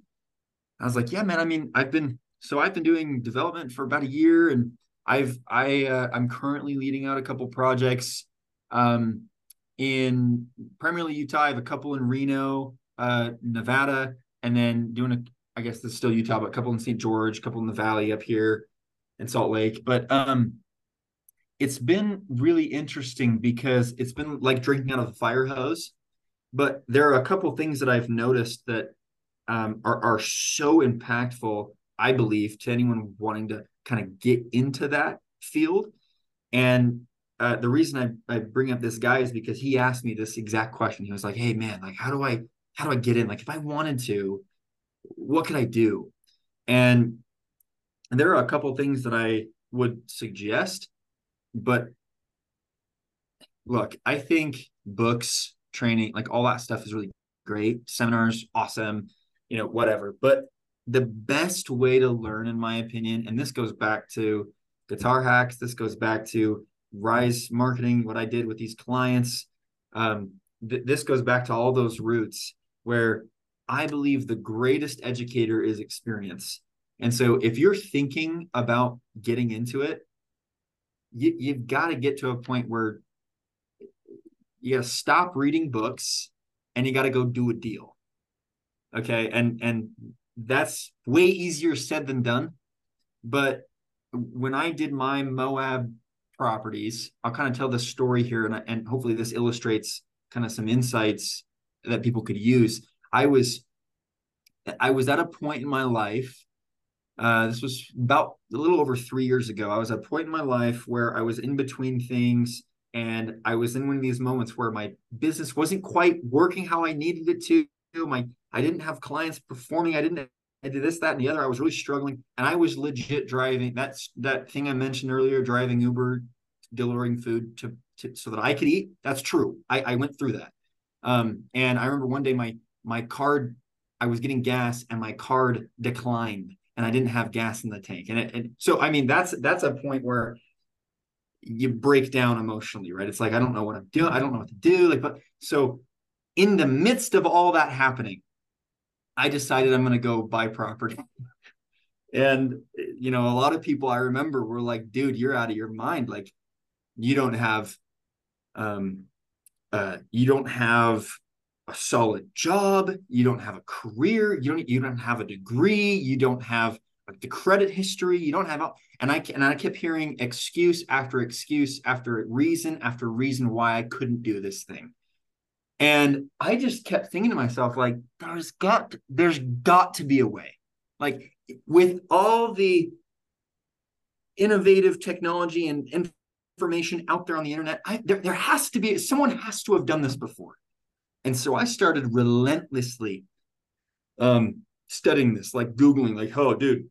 Speaker 2: I was like, yeah, man. I mean, I've been so I've been doing development for about a year, and I've I uh, I'm currently leading out a couple projects um, in primarily Utah. I have a couple in Reno, uh, Nevada, and then doing a I guess this is still Utah, but a couple in St. George, a couple in the Valley up here in Salt Lake. But um, it's been really interesting because it's been like drinking out of a fire hose. But there are a couple things that I've noticed that um, are are so impactful I believe, to anyone wanting to kind of get into that field. And uh, the reason I, I bring up this guy is because he asked me this exact question. He was like, "Hey, man, like, how do I how do I get in? Like, if I wanted to, what could I do?" And there are a couple things that I would suggest, but look, I think books, training, like all that stuff is really great. Seminars, awesome, you know, whatever. But the best way to learn, in my opinion, and this goes back to guitar hacks, this goes back to rise marketing, what I did with these clients. Um, th- this goes back to all those roots where I believe the greatest educator is experience. And so if you're thinking about getting into it, you, you've got to get to a point where you got to stop reading books and you got to go do a deal. Okay. And, and that's way easier said than done. But when I did my Moab properties, I'll kind of tell this story here, and, and hopefully this illustrates kind of some insights that people could use. I was I was at a point in my life. Uh, this was about a little over three years ago. I was at a point in my life where I was in between things, and I was in one of these moments where my business wasn't quite working how I needed it to. My I didn't have clients performing. I didn't I did this, that, and the other. I was really struggling. And I was legit driving that's that thing I mentioned earlier, driving Uber, delivering food to, to so that I could eat. That's true. I, I went through that. Um, and I remember one day my my card, I was getting gas and my card declined and I didn't have gas in the tank. And, it, and so I mean that's that's a point where you break down emotionally, right? It's like I don't know what I'm doing. I don't know what to do. Like, but so in the midst of all that happening, I decided I'm going to go buy property. [laughs] and you know, a lot of people I remember were like, dude, you're out of your mind. Like you don't have um uh you don't have a solid job, you don't have a career, you don't you don't have a degree, you don't have the credit history, you don't have and I and I kept hearing excuse after excuse after reason after reason why I couldn't do this thing. And I just kept thinking to myself, like, there's got there's got to be a way. Like with all the innovative technology and information out there on the internet, I, there, there has to be someone has to have done this before. And so I started relentlessly um, studying this, like Googling, like, oh, dude,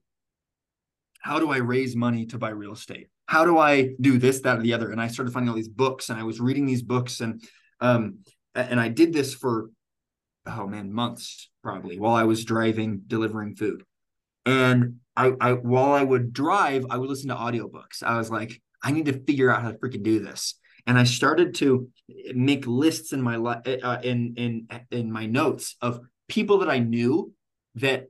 Speaker 2: how do I raise money to buy real estate? How do I do this, that, or the other? And I started finding all these books and I was reading these books and um, and I did this for oh man, months probably while I was driving, delivering food. And I, I while I would drive, I would listen to audiobooks. I was like, I need to figure out how to freaking do this and I started to make lists in my uh, in in in my notes of people that I knew that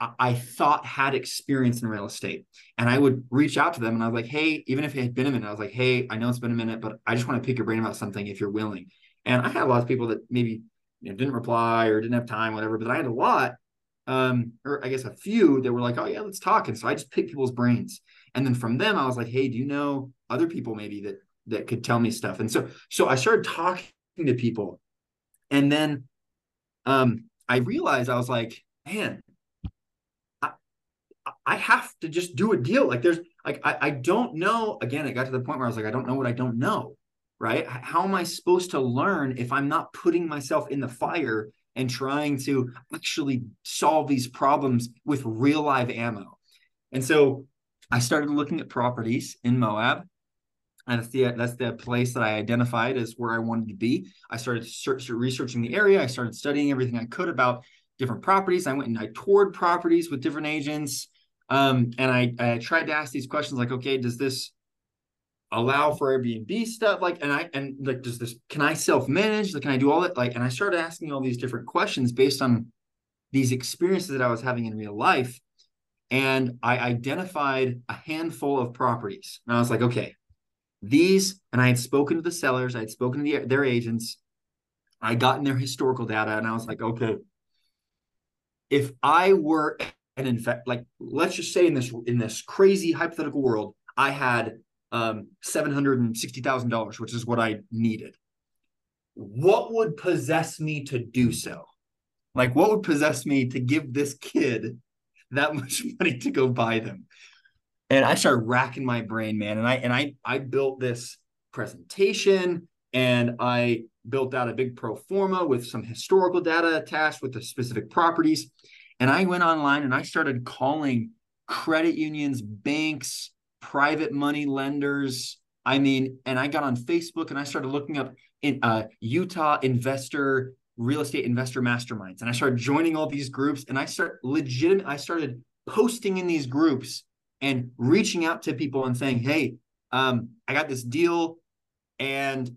Speaker 2: I thought had experience in real estate. And I would reach out to them and I was like, hey, even if it had been a minute, I was like, hey, I know it's been a minute, but I just want to pick your brain about something if you're willing. And I had a lot of people that maybe you know, didn't reply or didn't have time, whatever, but I had a lot, um, or I guess a few that were like, oh, yeah, let's talk. And so I just picked people's brains. And then from them, I was like, hey, do you know other people maybe that that could tell me stuff. And so so I started talking to people. And then um I realized I was like, man, I, I have to just do a deal. Like there's like I, I don't know. Again, it got to the point where I was like, I don't know what I don't know. Right. How am I supposed to learn if I'm not putting myself in the fire and trying to actually solve these problems with real live ammo? And so I started looking at properties in Moab and that's the that's the place that I identified as where I wanted to be. I started search, researching the area. I started studying everything I could about different properties. I went and I toured properties with different agents, um, and I, I tried to ask these questions like, okay, does this allow for Airbnb stuff? Like, and I and like, does this can I self manage? Like, can I do all that? Like, and I started asking all these different questions based on these experiences that I was having in real life. And I identified a handful of properties. And I was like, okay, these, and I had spoken to the sellers, I had spoken to the, their agents, I got in their historical data, and I was like, okay, if I were an infect, like let's just say in this in this crazy hypothetical world, I had um seven hundred and sixty thousand dollars, which is what I needed. What would possess me to do so? Like, what would possess me to give this kid that [laughs] much money to go buy them? And I started racking my brain, man. And I and I I built this presentation and I built out a big pro forma with some historical data attached with the specific properties. And I went online and I started calling credit unions, banks, private money lenders. I mean, and I got on Facebook and I started looking up in uh, Utah investor real estate investor masterminds and I started joining all these groups and I start legitimate I started posting in these groups and reaching out to people and saying, "Hey, um, I got this deal, and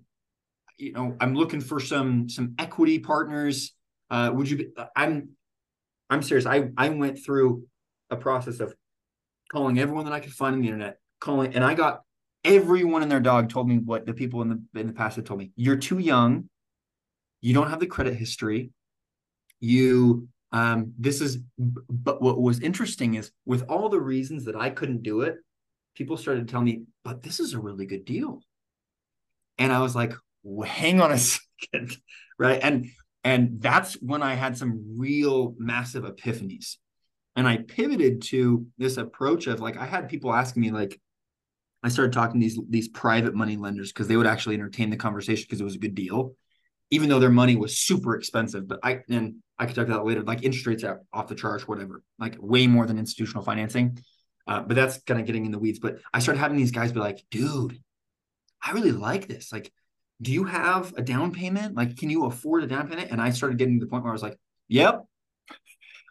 Speaker 2: you know, I'm looking for some some equity partners. Uh, would you? Be, I'm I'm serious. I I went through a process of calling everyone that I could find on the internet, calling, and I got everyone and their dog told me what the people in the in the past had told me. You're too young. You don't have the credit history. You um, this is, but what was interesting is with all the reasons that I couldn't do it, people started telling me, but this is a really good deal. And I was like, well, hang on a [laughs] second, right? And and that's when I had some real massive epiphanies. And I pivoted to this approach of like I had people asking me like I started talking to these these private money lenders because they would actually entertain the conversation because it was a good deal, even though their money was super expensive. But I and I could talk about later. Like interest rates are off the charge, whatever, like way more than institutional financing. Uh, but that's kind of getting in the weeds. But I started having these guys be like, dude, I really like this. Like, do you have a down payment? Like, can you afford a down payment? And I started getting to the point where I was like, yep.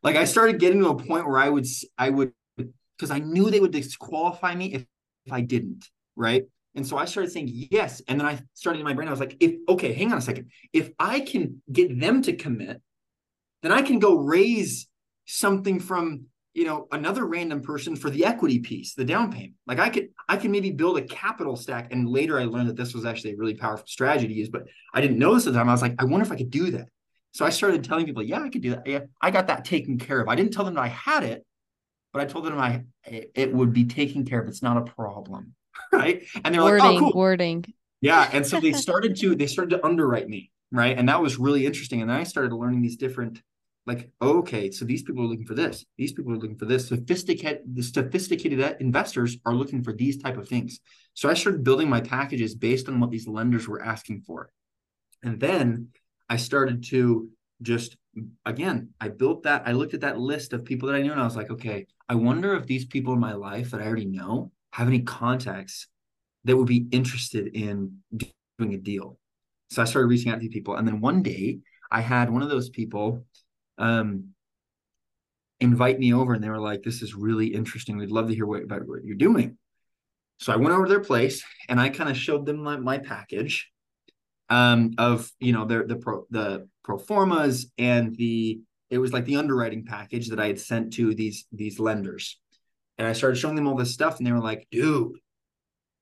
Speaker 2: Like I started getting to a point where I would, I would, because I knew they would disqualify me if, if I didn't, right? And so I started saying yes. And then I started in my brain, I was like, if, okay, hang on a second. If I can get them to commit then I can go raise something from you know another random person for the equity piece the down payment. Like i could i could maybe build a capital stack and later i learned that this was actually a really powerful strategy to use but i didn't know this at the time. I was like i wonder if i could do that. So i started telling people yeah i could do that. Yeah i got that taken care of. I didn't tell them that i had it but i told them i it would be taken care of. It's not a problem [laughs] right? And they're wording, like oh cool.
Speaker 1: wording
Speaker 2: yeah and so they [laughs] started to they started to underwrite me right? And that was really interesting. And then i started learning these different like okay so these people are looking for this. These people are looking for this. Sophisticated the sophisticated investors are looking for these type of things. So i started building my packages based on what these lenders were asking for. And then i started to just again i built that i looked at that list of people that i knew and i was like okay i wonder if these people in my life that i already know have any contacts that would be interested in doing a deal so i started reaching out to people and then one day i had one of those people um, invite me over and they were like, this is really interesting. We'd love to hear what, about what you're doing. So I went over to their place and I kind of showed them my, my package um, of, you know, their, the pro, the pro formas and the, it was like the underwriting package that I had sent to these, these lenders. And I started showing them all this stuff and they were like, dude,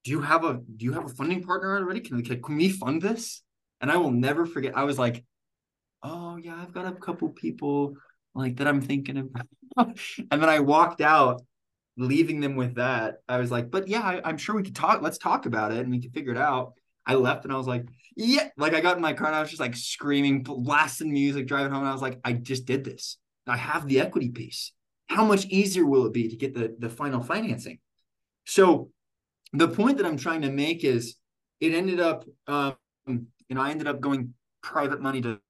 Speaker 2: do you have a, do you have a funding partner already? Can, can, can we fund this? And I will never forget. I was like, oh yeah, I've got a couple people like that I'm thinking of. [laughs] and then I walked out, leaving them with that. I was like, but yeah, I, am sure we could talk. Let's talk about it and we can figure it out. I left and I was like, yeah, like I got in my car and I was just like screaming, blasting music, driving home. And I was like, I just did this. I have the equity piece. How much easier will it be to get the, the final financing? So the point that I'm trying to make is it ended up, um, you know, I ended up going private money to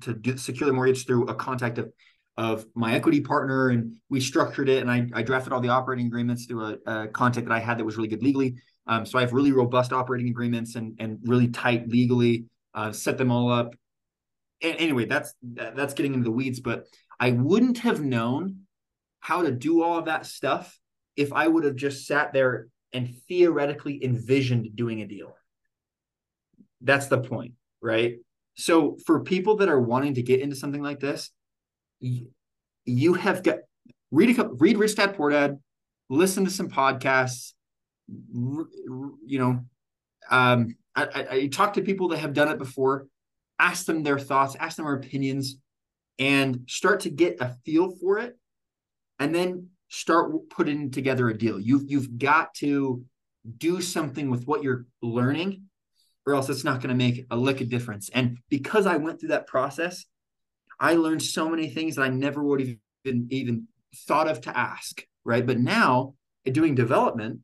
Speaker 2: to do, secure the mortgage through a contact of of my equity partner and we structured it and I, I drafted all the operating agreements through a, a contact that I had that was really good legally. Um, so I have really robust operating agreements and and really tight legally, uh, set them all up. And anyway, that's that's getting into the weeds, but I wouldn't have known how to do all of that stuff if I would have just sat there and theoretically envisioned doing a deal. That's the point, right? So for people that are wanting to get into something like this, you, have got read a read Rich Dad Poor Dad, listen to some podcasts, you know, um, I, I, I talk to people that have done it before, ask them their thoughts, ask them their opinions, and start to get a feel for it, and then start putting together a deal. You've you've got to do something with what you're learning or else it's not going to make a lick of difference. And because I went through that process, I learned so many things that I never would have even, even thought of to ask. Right. But now doing development,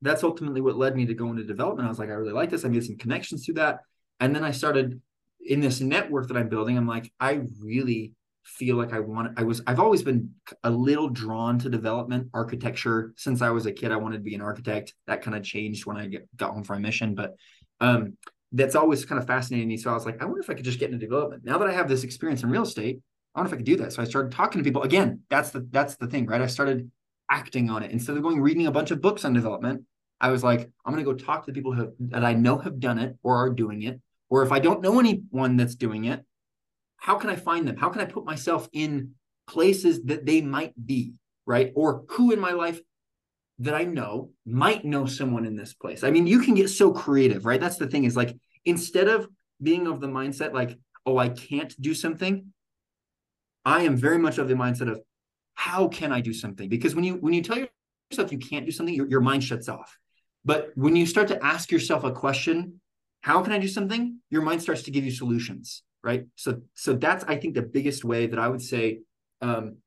Speaker 2: that's ultimately what led me to go into development. I was like, I really like this. I made some connections to that. And then I started in this network that I'm building. I'm like, I really feel like I want, I was, I've always been a little drawn to development architecture since I was a kid. I wanted to be an architect. That kind of changed when I get, got home from my mission. But um, that's always kind of fascinating me. So I was like, I wonder if I could just get into development. Now that I have this experience in real estate, I wonder if I could do that. So I started talking to people. Again, that's the that's the thing, right? I started acting on it instead of going reading a bunch of books on development. I was like, I'm going to go talk to the people who that I know have done it or are doing it. Or if I don't know anyone that's doing it, how can I find them? How can I put myself in places that they might be, right? Or who in my life that I know might know someone in this place. I mean, you can get so creative, right? That's the thing is like instead of being of the mindset like, oh, I can't do something, I am very much of the mindset of how can I do something? Because when you when you tell yourself you can't do something, your, your mind shuts off. But when you start to ask yourself a question, how can I do something? Your mind starts to give you solutions, right? So so that's I think the biggest way that I would say um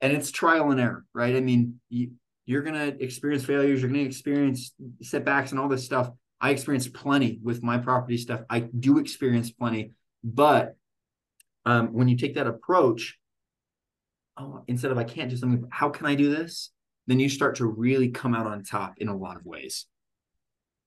Speaker 2: and it's trial and error, right? I mean, you, you're to experience failures, you're to experience setbacks and all this stuff. I experienced plenty with my property stuff. I do experience plenty, but um, when you take that approach, oh, instead of I can't do something, how can I do this? Then you start to really come out on top in a lot of ways.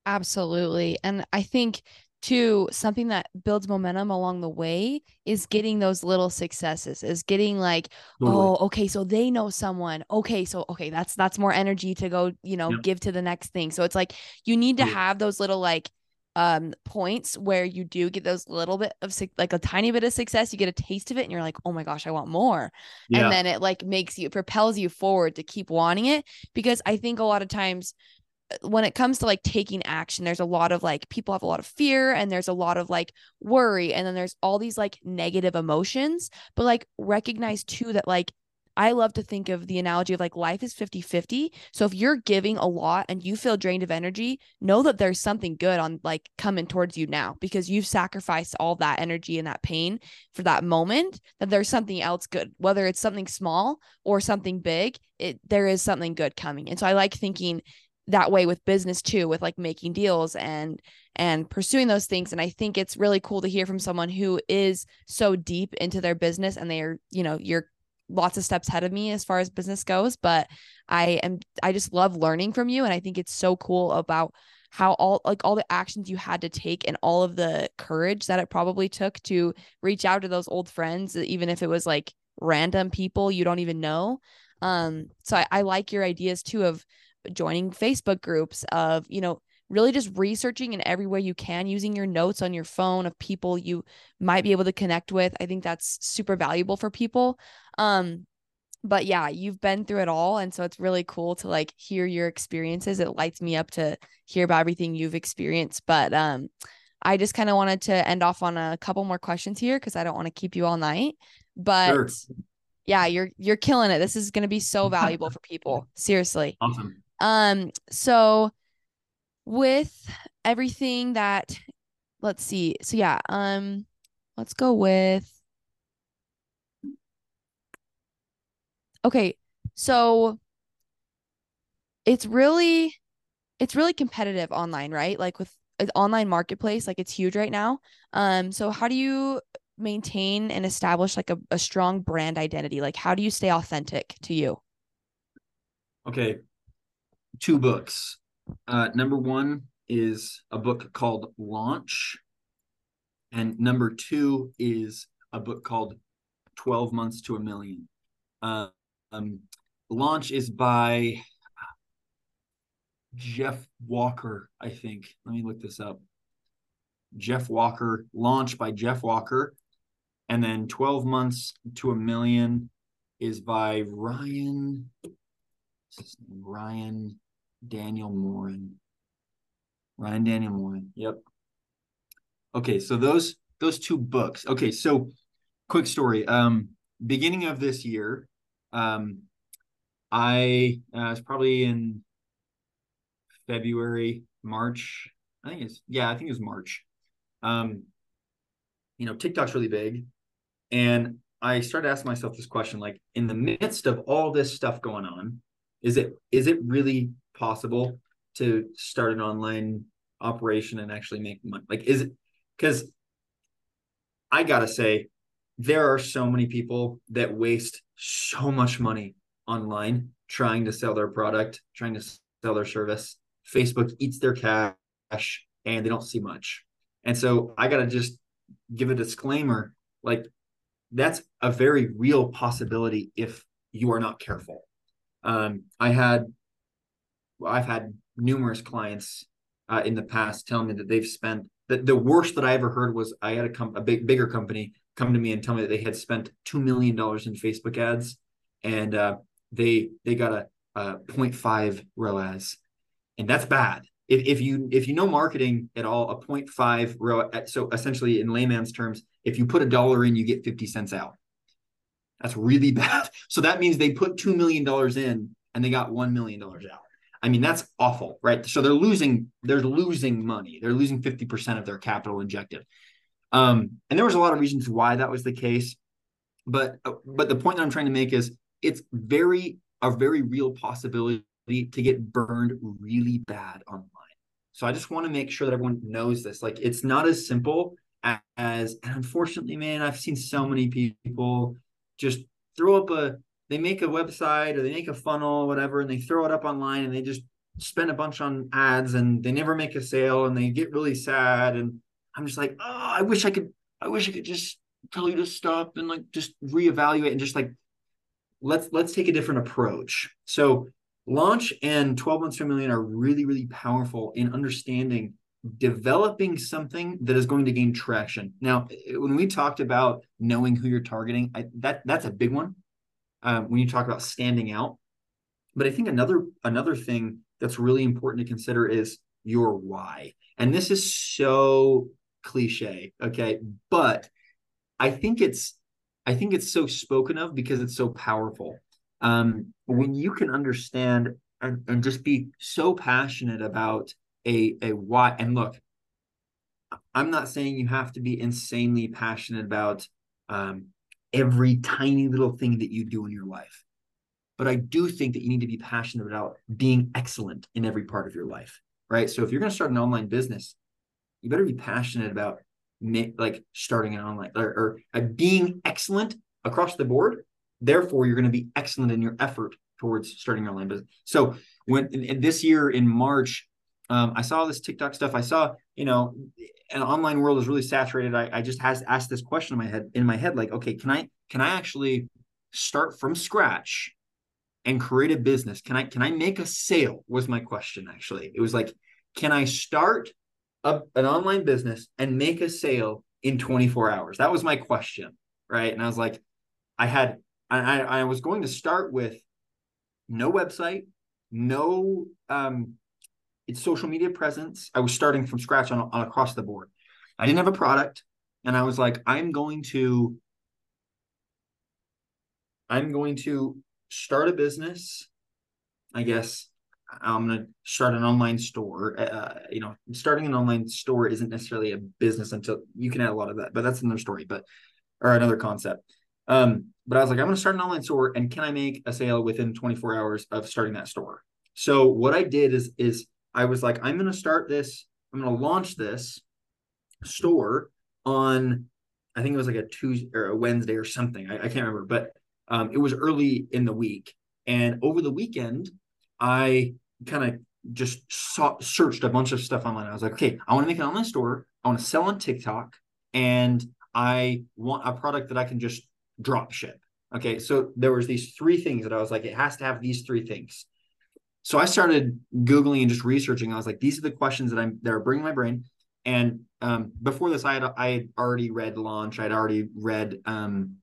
Speaker 1: Absolutely. And I think to something that builds momentum along the way is getting those little successes is getting like totally. oh okay so they know someone okay so okay that's that's more energy to go you know yep. give to the next thing so it's like you need to have those little like um points where you do get those little bit of like a tiny bit of success you get a taste of it and you're like oh my gosh i want more yeah. and then it like makes you propels you forward to keep wanting it because i think a lot of times when it comes to like taking action there's a lot of like people have a lot of fear and there's a lot of like worry and then there's all these like negative emotions but like recognize too that like I love to think of the analogy of like life is 50 50. So if you're giving a lot and you feel drained of energy, know that there's something good on like coming towards you now because you've sacrificed all that energy and that pain for that moment, that there's something else good, whether it's something small or something big, it there is something good coming. And so I like thinking that way with business too with like making deals and and pursuing those things. And i think it's really cool to hear from someone who is so deep into their business and they are you know you're lots of steps ahead of me as far as business goes but i am i just love learning from you. And i think it's so cool about how all like all the actions you had to take and all of the courage that it probably took to reach out to those old friends even if it was like random people you don't even know. Um so I, I like your ideas too of joining facebook groups of you know really just researching in every way you can using your notes on your phone of people you might be able to connect with. I think that's super valuable for people. Um but yeah you've been through it all and so it's really cool to like hear your experiences. It lights me up to hear about everything you've experienced but um i just kind of wanted to end off on a couple more questions here because i don't want to keep you all night but sure. yeah you're you're killing it. This is going to be so [laughs] valuable for people. Seriously.
Speaker 2: Awesome
Speaker 1: um so with everything that let's see. So yeah, um let's go with Okay. So it's really it's really competitive online, right? Like with an online marketplace, like it's huge right now. Um so how do you maintain and establish like a, a strong brand identity? Like how do you stay authentic to you?
Speaker 2: Okay. Two books. Uh, number one is a book called Launch, and number two is a book called 12 Months to a Million. Uh, um, Launch is by Jeff Walker, I think. Let me look this up. Jeff Walker, Launch by Jeff Walker. And then 12 Months to a Million is by Ryan. Ryan Daniel Morin. Ryan Daniel Moran. Yep. Okay, so those those two books. Okay, so quick story. Um, beginning of this year, um, I uh, was probably in February, March. I think it's yeah, I think it was March. Um, you know, TikTok's really big, and I started asking myself this question: like, in the midst of all this stuff going on, is it is it really possible to start an online operation and actually make money? Like, is it because I gotta say, there are so many people that waste so much money online trying to sell their product, trying to sell their service. Facebook eats their cash and they don't see much. And so I got to just give a disclaimer like, that's a very real possibility if you are not careful. Um, I had I've had numerous clients uh, in the past tell me that they've spent the, the worst that I ever heard was I had a, com- a big bigger company come to me and tell me that they had spent two million dollars in Facebook ads and uh, they they got a, a 0.5 ROAS and that's bad. If, if you if you know marketing at all, a 0.5 ROAS. So essentially, in layman's terms, if you put a dollar in, you get 50 cents out. That's really [laughs] bad. So that means they put two million dollars in and they got one million dollars out. I mean, that's awful, right? So they're losing, they're losing money. They're losing 50% of their capital injected. Um, and there was a lot of reasons why that was the case. But but the point that I'm trying to make is it's very a very real possibility to get burned really bad online. So I just want to make sure that everyone knows this. Like it's not as simple as and unfortunately, man, I've seen so many people just throw up a they make a website or they make a funnel, whatever, and they throw it up online and they just spend a bunch on ads and they never make a sale and they get really sad. And I'm just like, oh, I wish I could, I wish I could just tell you to stop and like just reevaluate and just like let's let's take a different approach. So launch and 12 months to a million are really, really powerful in understanding developing something that is going to gain traction. Now, when we talked about knowing who you're targeting, I, that that's a big one. Um, when you talk about standing out, but I think another another thing that's really important to consider is your why. And this is so cliche, okay? But I think it's I think it's so spoken of because it's so powerful. Um, when you can understand and, and just be so passionate about a a why and look i'm not saying you have to be insanely passionate about um, every tiny little thing that you do in your life. But i do think that you need to be passionate about being excellent in every part of your life right? So if you're going to start an online business you better be passionate about like starting an online or, or uh, being excellent across the board. Therefore you're going to be excellent in your effort towards starting your online business. So when this year in march um, I saw this TikTok stuff. I saw, you know, an online world is really saturated. I, I just has asked this question in my head in my head, like, okay, can I can I actually start from scratch and create a business? Can I can I make a sale? Was my question actually. It was like, can I start a, an online business and make a sale in 24 hours? That was my question, right? And I was like, I had I I was going to start with no website, no um its social media presence. I was starting from scratch on, on across the board. I didn't have a product, and I was like, I'm going to, I'm going to start a business. I guess I'm going to start an online store. Uh, you know, starting an online store isn't necessarily a business until you can add a lot of that, but that's another story. But or another concept. Um, but I was like, I'm going to start an online store, and can I make a sale within 24 hours of starting that store? So what I did is is I was like, I'm going to start this, I'm going to launch this store on, I think it was like a Tuesday or a Wednesday or something. I, I can't remember, but um, it was early in the week. And over the weekend, I kind of just saw, searched a bunch of stuff online. I was like, okay, I want to make an online store. I want to sell on TikTok and I want a product that I can just drop ship. Okay. So there was these three things that I was like, it has to have these three things. So I started Googling and just researching. I was like, these are the questions that I'm that are bringing my brain. And um, before this, I had I had already read Launch. I'd already read um,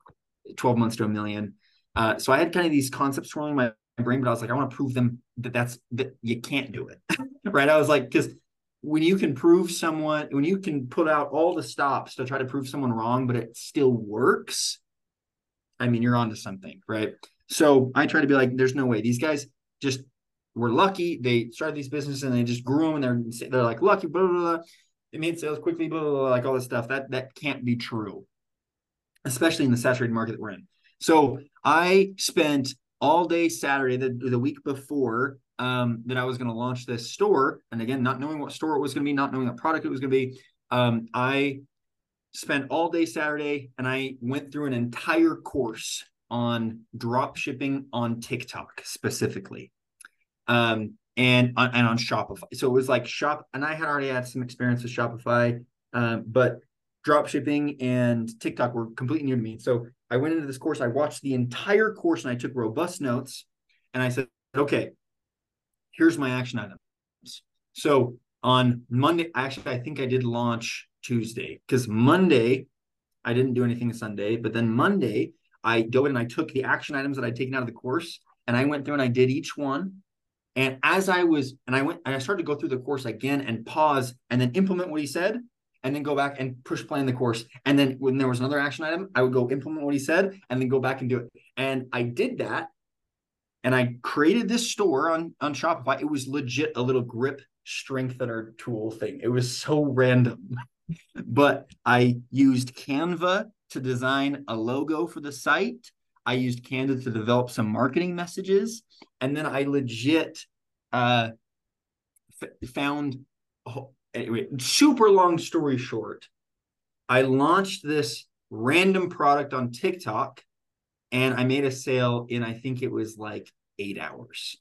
Speaker 2: 12 Months to a Million. Uh, so I had kind of these concepts swirling my brain, but I was like, I want to prove them that that's that you can't do it, [laughs] right? I was like, because when you can prove someone, when you can put out all the stops to try to prove someone wrong, but it still works, I mean, you're onto something, right? So I try to be like, there's no way these guys just were lucky. They started these businesses and they just grew them and they're they're like lucky, blah, blah, blah. They made sales quickly, blah, blah, blah, like all this stuff. That that can't be true, especially in the saturated market that we're in. So I spent all day Saturday, the, the week before um, that I was going to launch this store. And again, not knowing what store it was going to be, not knowing what product it was going to be, um, I spent all day Saturday and I went through an entire course on drop shipping on TikTok specifically um, and on, and on Shopify. So it was like shop, and I had already had some experience with Shopify, um, but drop shipping and TikTok were completely new to me. So I went into this course, I watched the entire course, and I took robust notes. And I said, okay, here's my action items. So on Monday, actually, I think I did launch Tuesday because Monday I didn't do anything Sunday, but then Monday I dove in and I took the action items that I'd taken out of the course and I went through and I did each one and as I was, and I went and I started to go through the course again and pause and then implement what he said and then go back and push play in the course. And then when there was another action item, I would go implement what he said and then go back and do it. And I did that. And I created this store on, on Shopify. It was legit a little grip strengthener tool thing. It was so random. [laughs] but I used Canva to design a logo for the site. I used Canva to develop some marketing messages. And then I legit uh, f- found, anyway, super long story short, I launched this random product on TikTok and I made a sale in, I think it was like eight hours.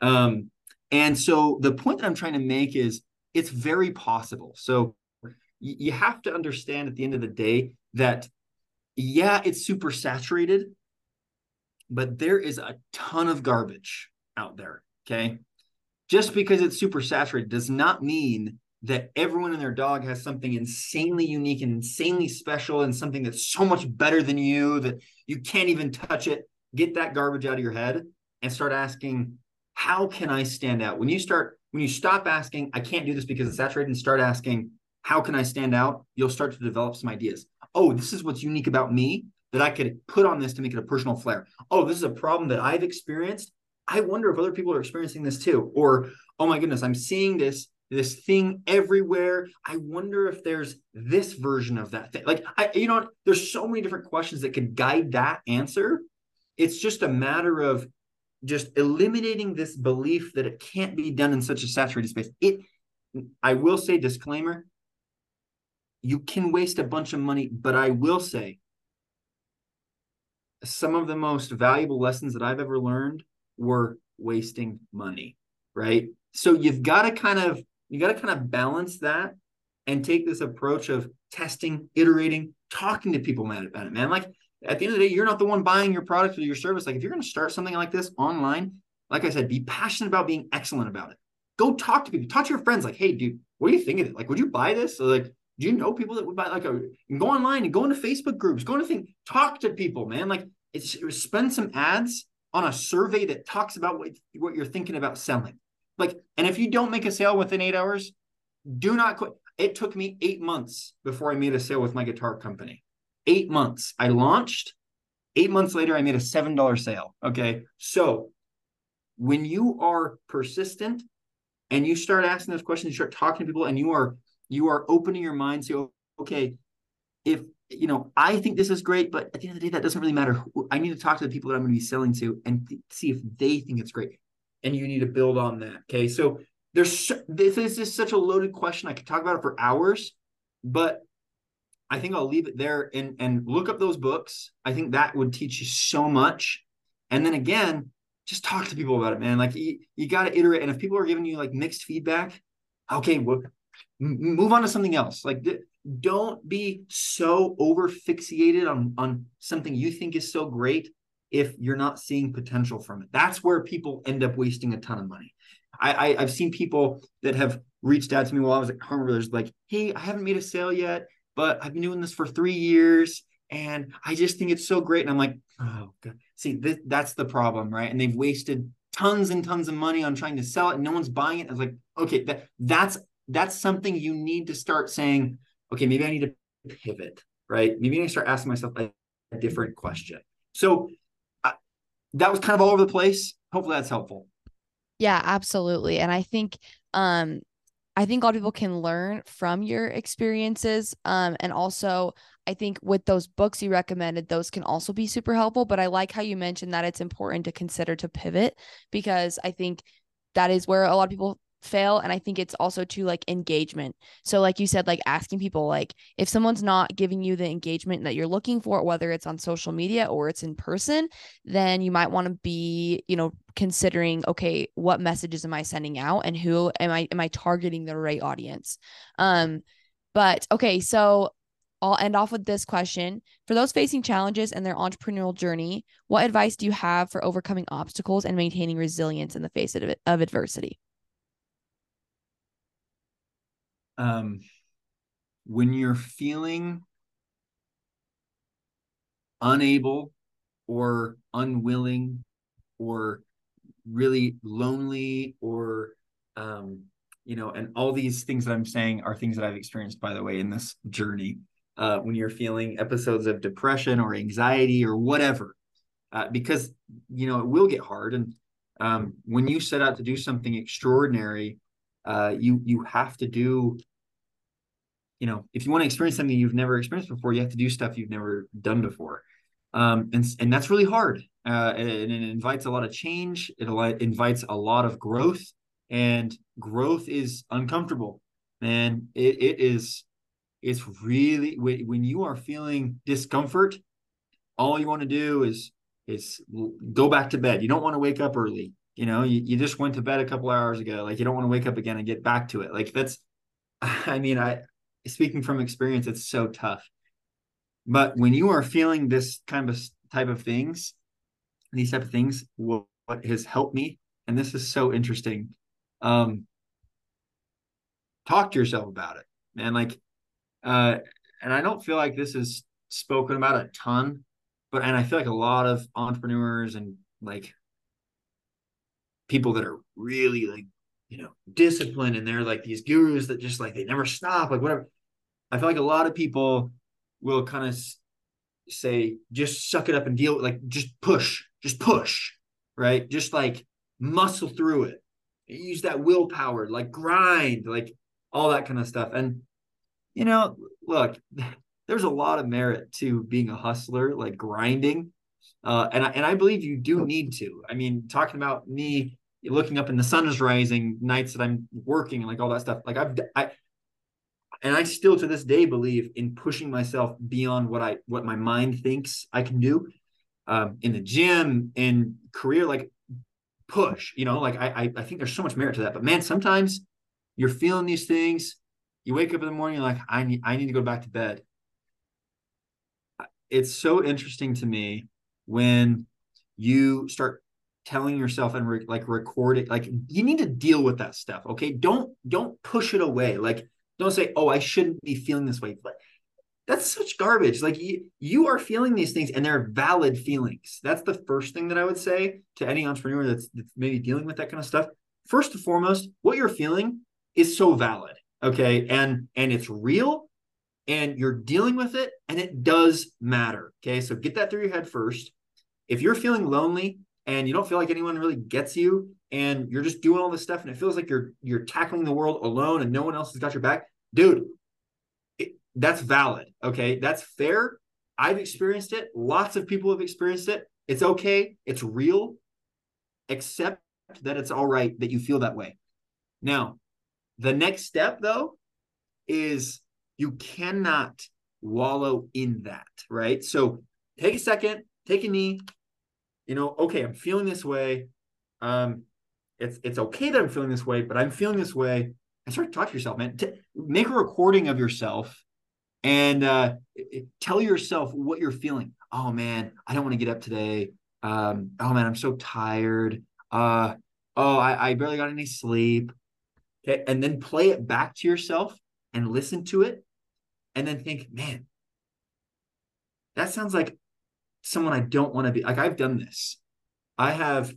Speaker 2: Um, and so the point that I'm trying to make is it's very possible. So you have to understand at the end of the day that yeah, it's super saturated, but there is a ton of garbage out there. Okay. Just because it's super saturated does not mean that everyone and their dog has something insanely unique and insanely special and something that's so much better than you that you can't even touch it. Get that garbage out of your head and start asking, how can I stand out? When you start, when you stop asking, I can't do this because it's saturated, and start asking, how can I stand out? You'll start to develop some ideas. Oh, this is what's unique about me that I could put on this to make it a personal flair. Oh, this is a problem that I've experienced. I wonder if other people are experiencing this too. Or, oh my goodness, I'm seeing this this thing everywhere. I wonder if there's this version of that thing. Like I, you know, there's so many different questions that could guide that answer. It's just a matter of just eliminating this belief that it can't be done in such a saturated space. It I will say disclaimer, you can waste a bunch of money, but I will say some of the most valuable lessons that I've ever learned were wasting money, right? So you've got to kind of you got to kind of balance that and take this approach of testing, iterating, talking to people about it, man. Like at the end of the day, you're not the one buying your product or your service. Like if you're going to start something like this online, like I said, be passionate about being excellent about it. Go talk to people, talk to your friends. Like, hey, dude, what do you think of it? Like, would you buy this? So like, do you know people that would buy like a and go online and go into Facebook groups, go into thing, talk to people, man. Like spend some ads on a survey that talks about what, what you're thinking about selling. Like, and if you don't make a sale within eight hours, do not quit. It took me eight months before I made a sale with my guitar company. Eight months. I launched. Eight months later, I made a $7 sale. Okay. So when you are persistent and you start asking those questions, you start talking to people and you are you are opening your mind to okay if you know i think this is great but at the end of the day that doesn't really matter i need to talk to the people that i'm going to be selling to and th- see if they think it's great. And you need to build on that okay? So there's this is such a loaded question. I could talk about it for hours but i think i'll leave it there and and look up those books. I think that would teach you so much. And then again just talk to people about it man. Like you, you got to iterate. And if people are giving you like mixed feedback okay well move on to something else. Like don't be so over fixated on on something you think is so great if you're not seeing potential from it. That's where people end up wasting a ton of money. I, I have seen people that have reached out to me while i was at Harvard. There's like hey i haven't made a sale yet but i've been doing this for three years and i just think it's so great. And i'm like oh god. See this, that's the problem right? And they've wasted tons and tons of money on trying to sell it and no one's buying it. I was like okay that that's that's something you need to start saying, okay, maybe I need to pivot, right? Maybe I need to start asking myself a, a different question. So that was kind of all over the place. Hopefully that's helpful.
Speaker 1: Yeah, absolutely. And I think um I think a lot of people can learn from your experiences. Um, and also I think with those books you recommended, those can also be super helpful. But I like how you mentioned that it's important to consider to pivot because I think that is where a lot of people fail and i think it's also to like engagement so like you said like asking people like if someone's not giving you the engagement that you're looking for whether it's on social media or it's in person then you might want to be you know considering okay what messages am i sending out and who am i am i targeting the right audience um but okay so I'll end off with this question. For those facing challenges in their entrepreneurial journey, what advice do you have for overcoming obstacles and maintaining resilience in the face of, of adversity?
Speaker 2: Um, when you're feeling unable or unwilling or really lonely or um, you know and all these things that i'm saying are things that i've experienced by the way in this journey. Uh, when you're feeling episodes of depression or anxiety or whatever uh, because you know it will get hard. And um, when you set out to do something extraordinary uh, you you have to do you know if you want to experience something you've never experienced before you have to do stuff you've never done before. Um, and and that's really hard. Uh, and, and, it invites a lot of change. It invites a lot of growth. And growth is uncomfortable. And it, it is it's really when you are feeling discomfort all you want to do is is go back to bed. You don't want to wake up early you know, you, you just went to bed a couple hours ago. Like you don't want to wake up again and get back to it. Like that's, [laughs] I mean, I, speaking from experience, it's so tough. But when you are feeling this kind of type of things, these type of things, what, has helped me, and this is so interesting. Um, talk to yourself about it, man. Like, uh, and I don't feel like this is spoken about a ton, but and I feel like a lot of entrepreneurs and like people that are really like you know disciplined and they're like these gurus that just like they never stop like whatever. I feel like a lot of people will kind of say just suck it up and deal with like just push just push right? Just like muscle through it. Use that willpower like grind like all that kind of stuff. And you know look [laughs] there's a lot of merit to being a hustler like grinding uh, and I, and I believe you do need to. I mean, talking about me looking up and the sun is rising nights that I'm working and like all that stuff. Like I've I and I still to this day believe in pushing myself beyond what I what my mind thinks I can do. Um, in the gym, in career, like push, you know, like I, I I think there's so much merit to that. But man, sometimes you're feeling these things. You wake up in the morning, you're like, I need I need to go back to bed. It's so interesting to me when you start telling yourself and re- like recording like you need to deal with that stuff okay? Don't don't push it away. Like don't say oh i shouldn't be feeling this way. But that's such garbage. Like you, you are feeling these things and they're valid feelings. That's the first thing that i would say to any entrepreneur that's, that's maybe dealing with that kind of stuff. First and foremost what you're feeling is so valid okay? And and it's real and you're dealing with it and it does matter okay? So get that through your head first if you're feeling lonely and you don't feel like anyone really gets you and you're just doing all this stuff and it feels like you're you're tackling the world alone and no one else has got your back dude it, that's valid okay? That's fair. I've experienced it. Lots of people have experienced it. It's okay. It's real. Accept that it's all right that you feel that way. Now the next step though is you cannot wallow in that right? So take a second take a knee you know, okay, I'm feeling this way. Um, it's it's okay that I'm feeling this way, but I'm feeling this way. And start to talk to yourself, man. T- make a recording of yourself and uh, tell yourself what you're feeling. Oh man, I don't want to get up today. Um, oh man, I'm so tired. Uh, oh, I, I barely got any sleep. Okay, and then play it back to yourself and listen to it, and then think, man, that sounds like someone I don't want to be. Like I've done this. I have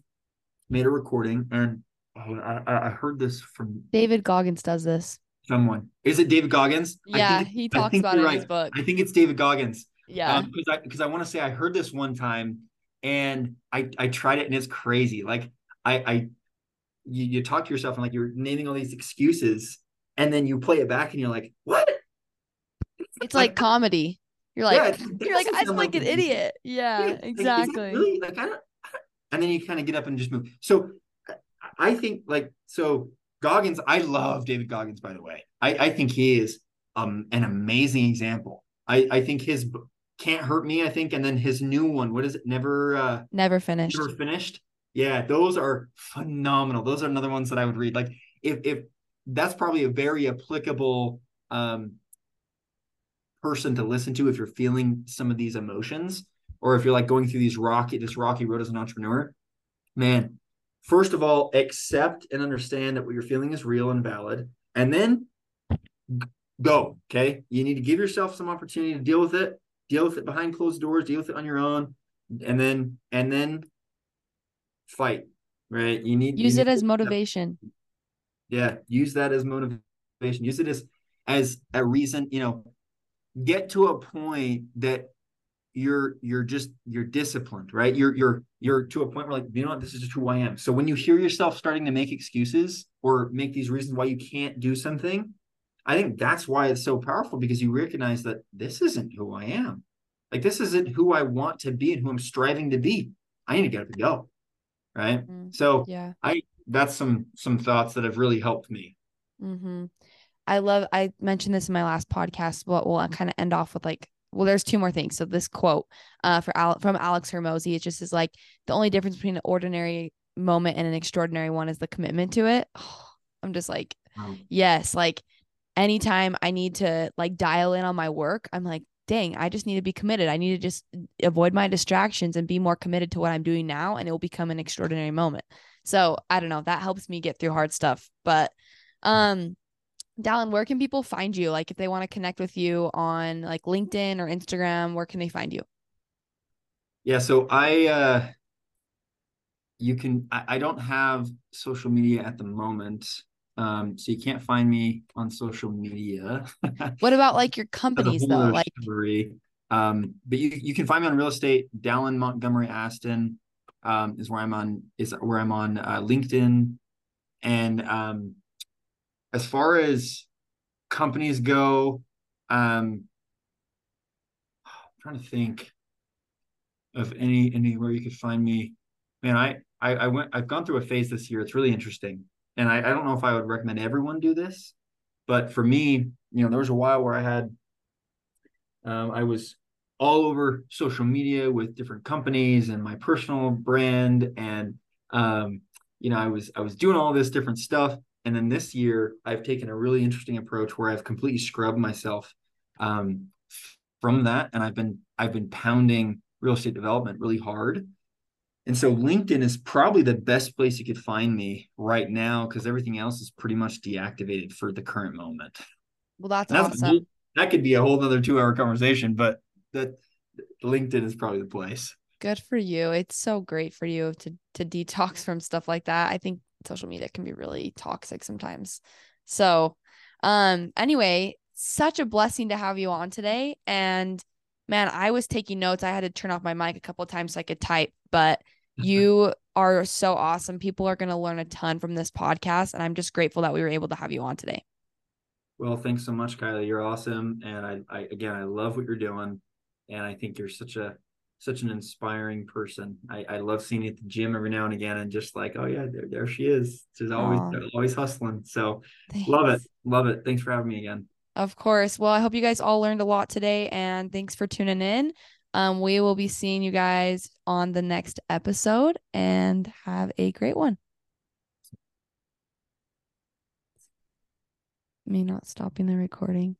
Speaker 2: made a recording, and oh, I, I heard this from
Speaker 1: David Goggins. Does this?
Speaker 2: Someone is it David Goggins?
Speaker 1: Yeah, he talks about it in right. his book.
Speaker 2: I think it's David Goggins.
Speaker 1: Yeah, because
Speaker 2: um, I because I want to say I heard this one time, and I I tried it, and it's crazy. Like I I you, you talk to yourself and like you're naming all these excuses, and then you play it back, and you're like, what?
Speaker 1: It's like, like comedy. You're like, yeah, you're like, I'm like an idiot. Yeah, yeah exactly. Like, really?
Speaker 2: Like, I don't, I don't, and then you kind of get up and just move. So I think like, so Goggins, I love David Goggins, by the way. I, I think he is um, an amazing example. I, I think his can't hurt me, I think. And then his new one, what is it? Never, uh,
Speaker 1: never finished.
Speaker 2: Never finished. Yeah. Those are phenomenal. Those are another ones that I would read. Like if, if that's probably a very applicable, um, person to listen to if you're feeling some of these emotions or if you're like going through these rocky this rocky road as an entrepreneur man first of all accept and understand that what you're feeling is real and valid and then go okay? You need to give yourself some opportunity to deal with it deal with it behind closed doors deal with it on your own and then and then fight right? You need
Speaker 1: use
Speaker 2: you
Speaker 1: it as motivation.
Speaker 2: Yeah use that as motivation. Use it as as a reason you know get to a point that you're you're just you're disciplined right? You're you're you're to a point where like you know what? This is just who i am. So when you hear yourself starting to make excuses or make these reasons why you can't do something i think that's why it's so powerful because you recognize that this isn't who i am. Like this isn't who i want to be and who i'm striving to be. I need to get up and go right? Mm, so
Speaker 1: yeah.
Speaker 2: I that's some some thoughts that have really helped me.
Speaker 1: Mm-hmm. I love, I mentioned this in my last podcast, but we'll kind of end off with like, well, there's two more things. So this quote uh, for Al- from Alex Hormozi, it just is like the only difference between an ordinary moment and an extraordinary one is the commitment to it. Oh, [sighs] I'm just like, yes, like anytime I need to like dial in on my work, I'm like, dang, I just need to be committed. I need to just avoid my distractions and be more committed to what I'm doing now, and it will become an extraordinary moment. So I don't know. That helps me get through hard stuff. But um, Dallin, where can people find you? Like if they want to connect with you on like LinkedIn or Instagram, where can they find you?
Speaker 2: Yeah, so I uh you can I, I don't have social media at the moment. Um, so you can't find me on social media. [laughs]
Speaker 1: what about like your companies though? Like
Speaker 2: story. um, but you you can find me on real estate, Dallin Montgomery Aston um, is where I'm on is where I'm on uh, LinkedIn. And um, as far as companies go, um, I'm trying to think of any anywhere you could find me. Man, I, I I went I've gone through a phase this year. It's really interesting. And I, I don't know if I would recommend everyone do this, but for me, you know, there was a while where I had um, I was all over social media with different companies and my personal brand and um, you know i was i was doing all this different stuff and then this year i've taken a really interesting approach where i've completely scrubbed myself um, from that and i've been i've been pounding real estate development really hard and so linkedin is probably the best place you could find me right now because everything else is pretty much deactivated for the current moment
Speaker 1: well that's, that's awesome
Speaker 2: that could be a whole other two hour conversation but that LinkedIn is probably the place.
Speaker 1: Good for you. It's so great for you to to detox from stuff like that. I think social media can be really toxic sometimes. So, um anyway, such a blessing to have you on today and man, I was taking notes. I had to turn off my mic a couple of times so I could type, but [laughs] you are so awesome. People are going to learn a ton from this podcast and I'm just grateful that we were able to have you on today.
Speaker 2: Well, thanks so much, Kylie. You're awesome and I I again, I love what you're doing and I think you're such a such an inspiring person. I, I love seeing you at the gym every now and again, and just like, oh yeah, there, there she is. She's always Aww. always hustling. So Thanks. love it, love it. Thanks for having me again.
Speaker 1: Of course. Well, I hope you guys all learned a lot today, and thanks for tuning in. Um, we will be seeing you guys on the next episode, and have a great one. Me not stopping the recording.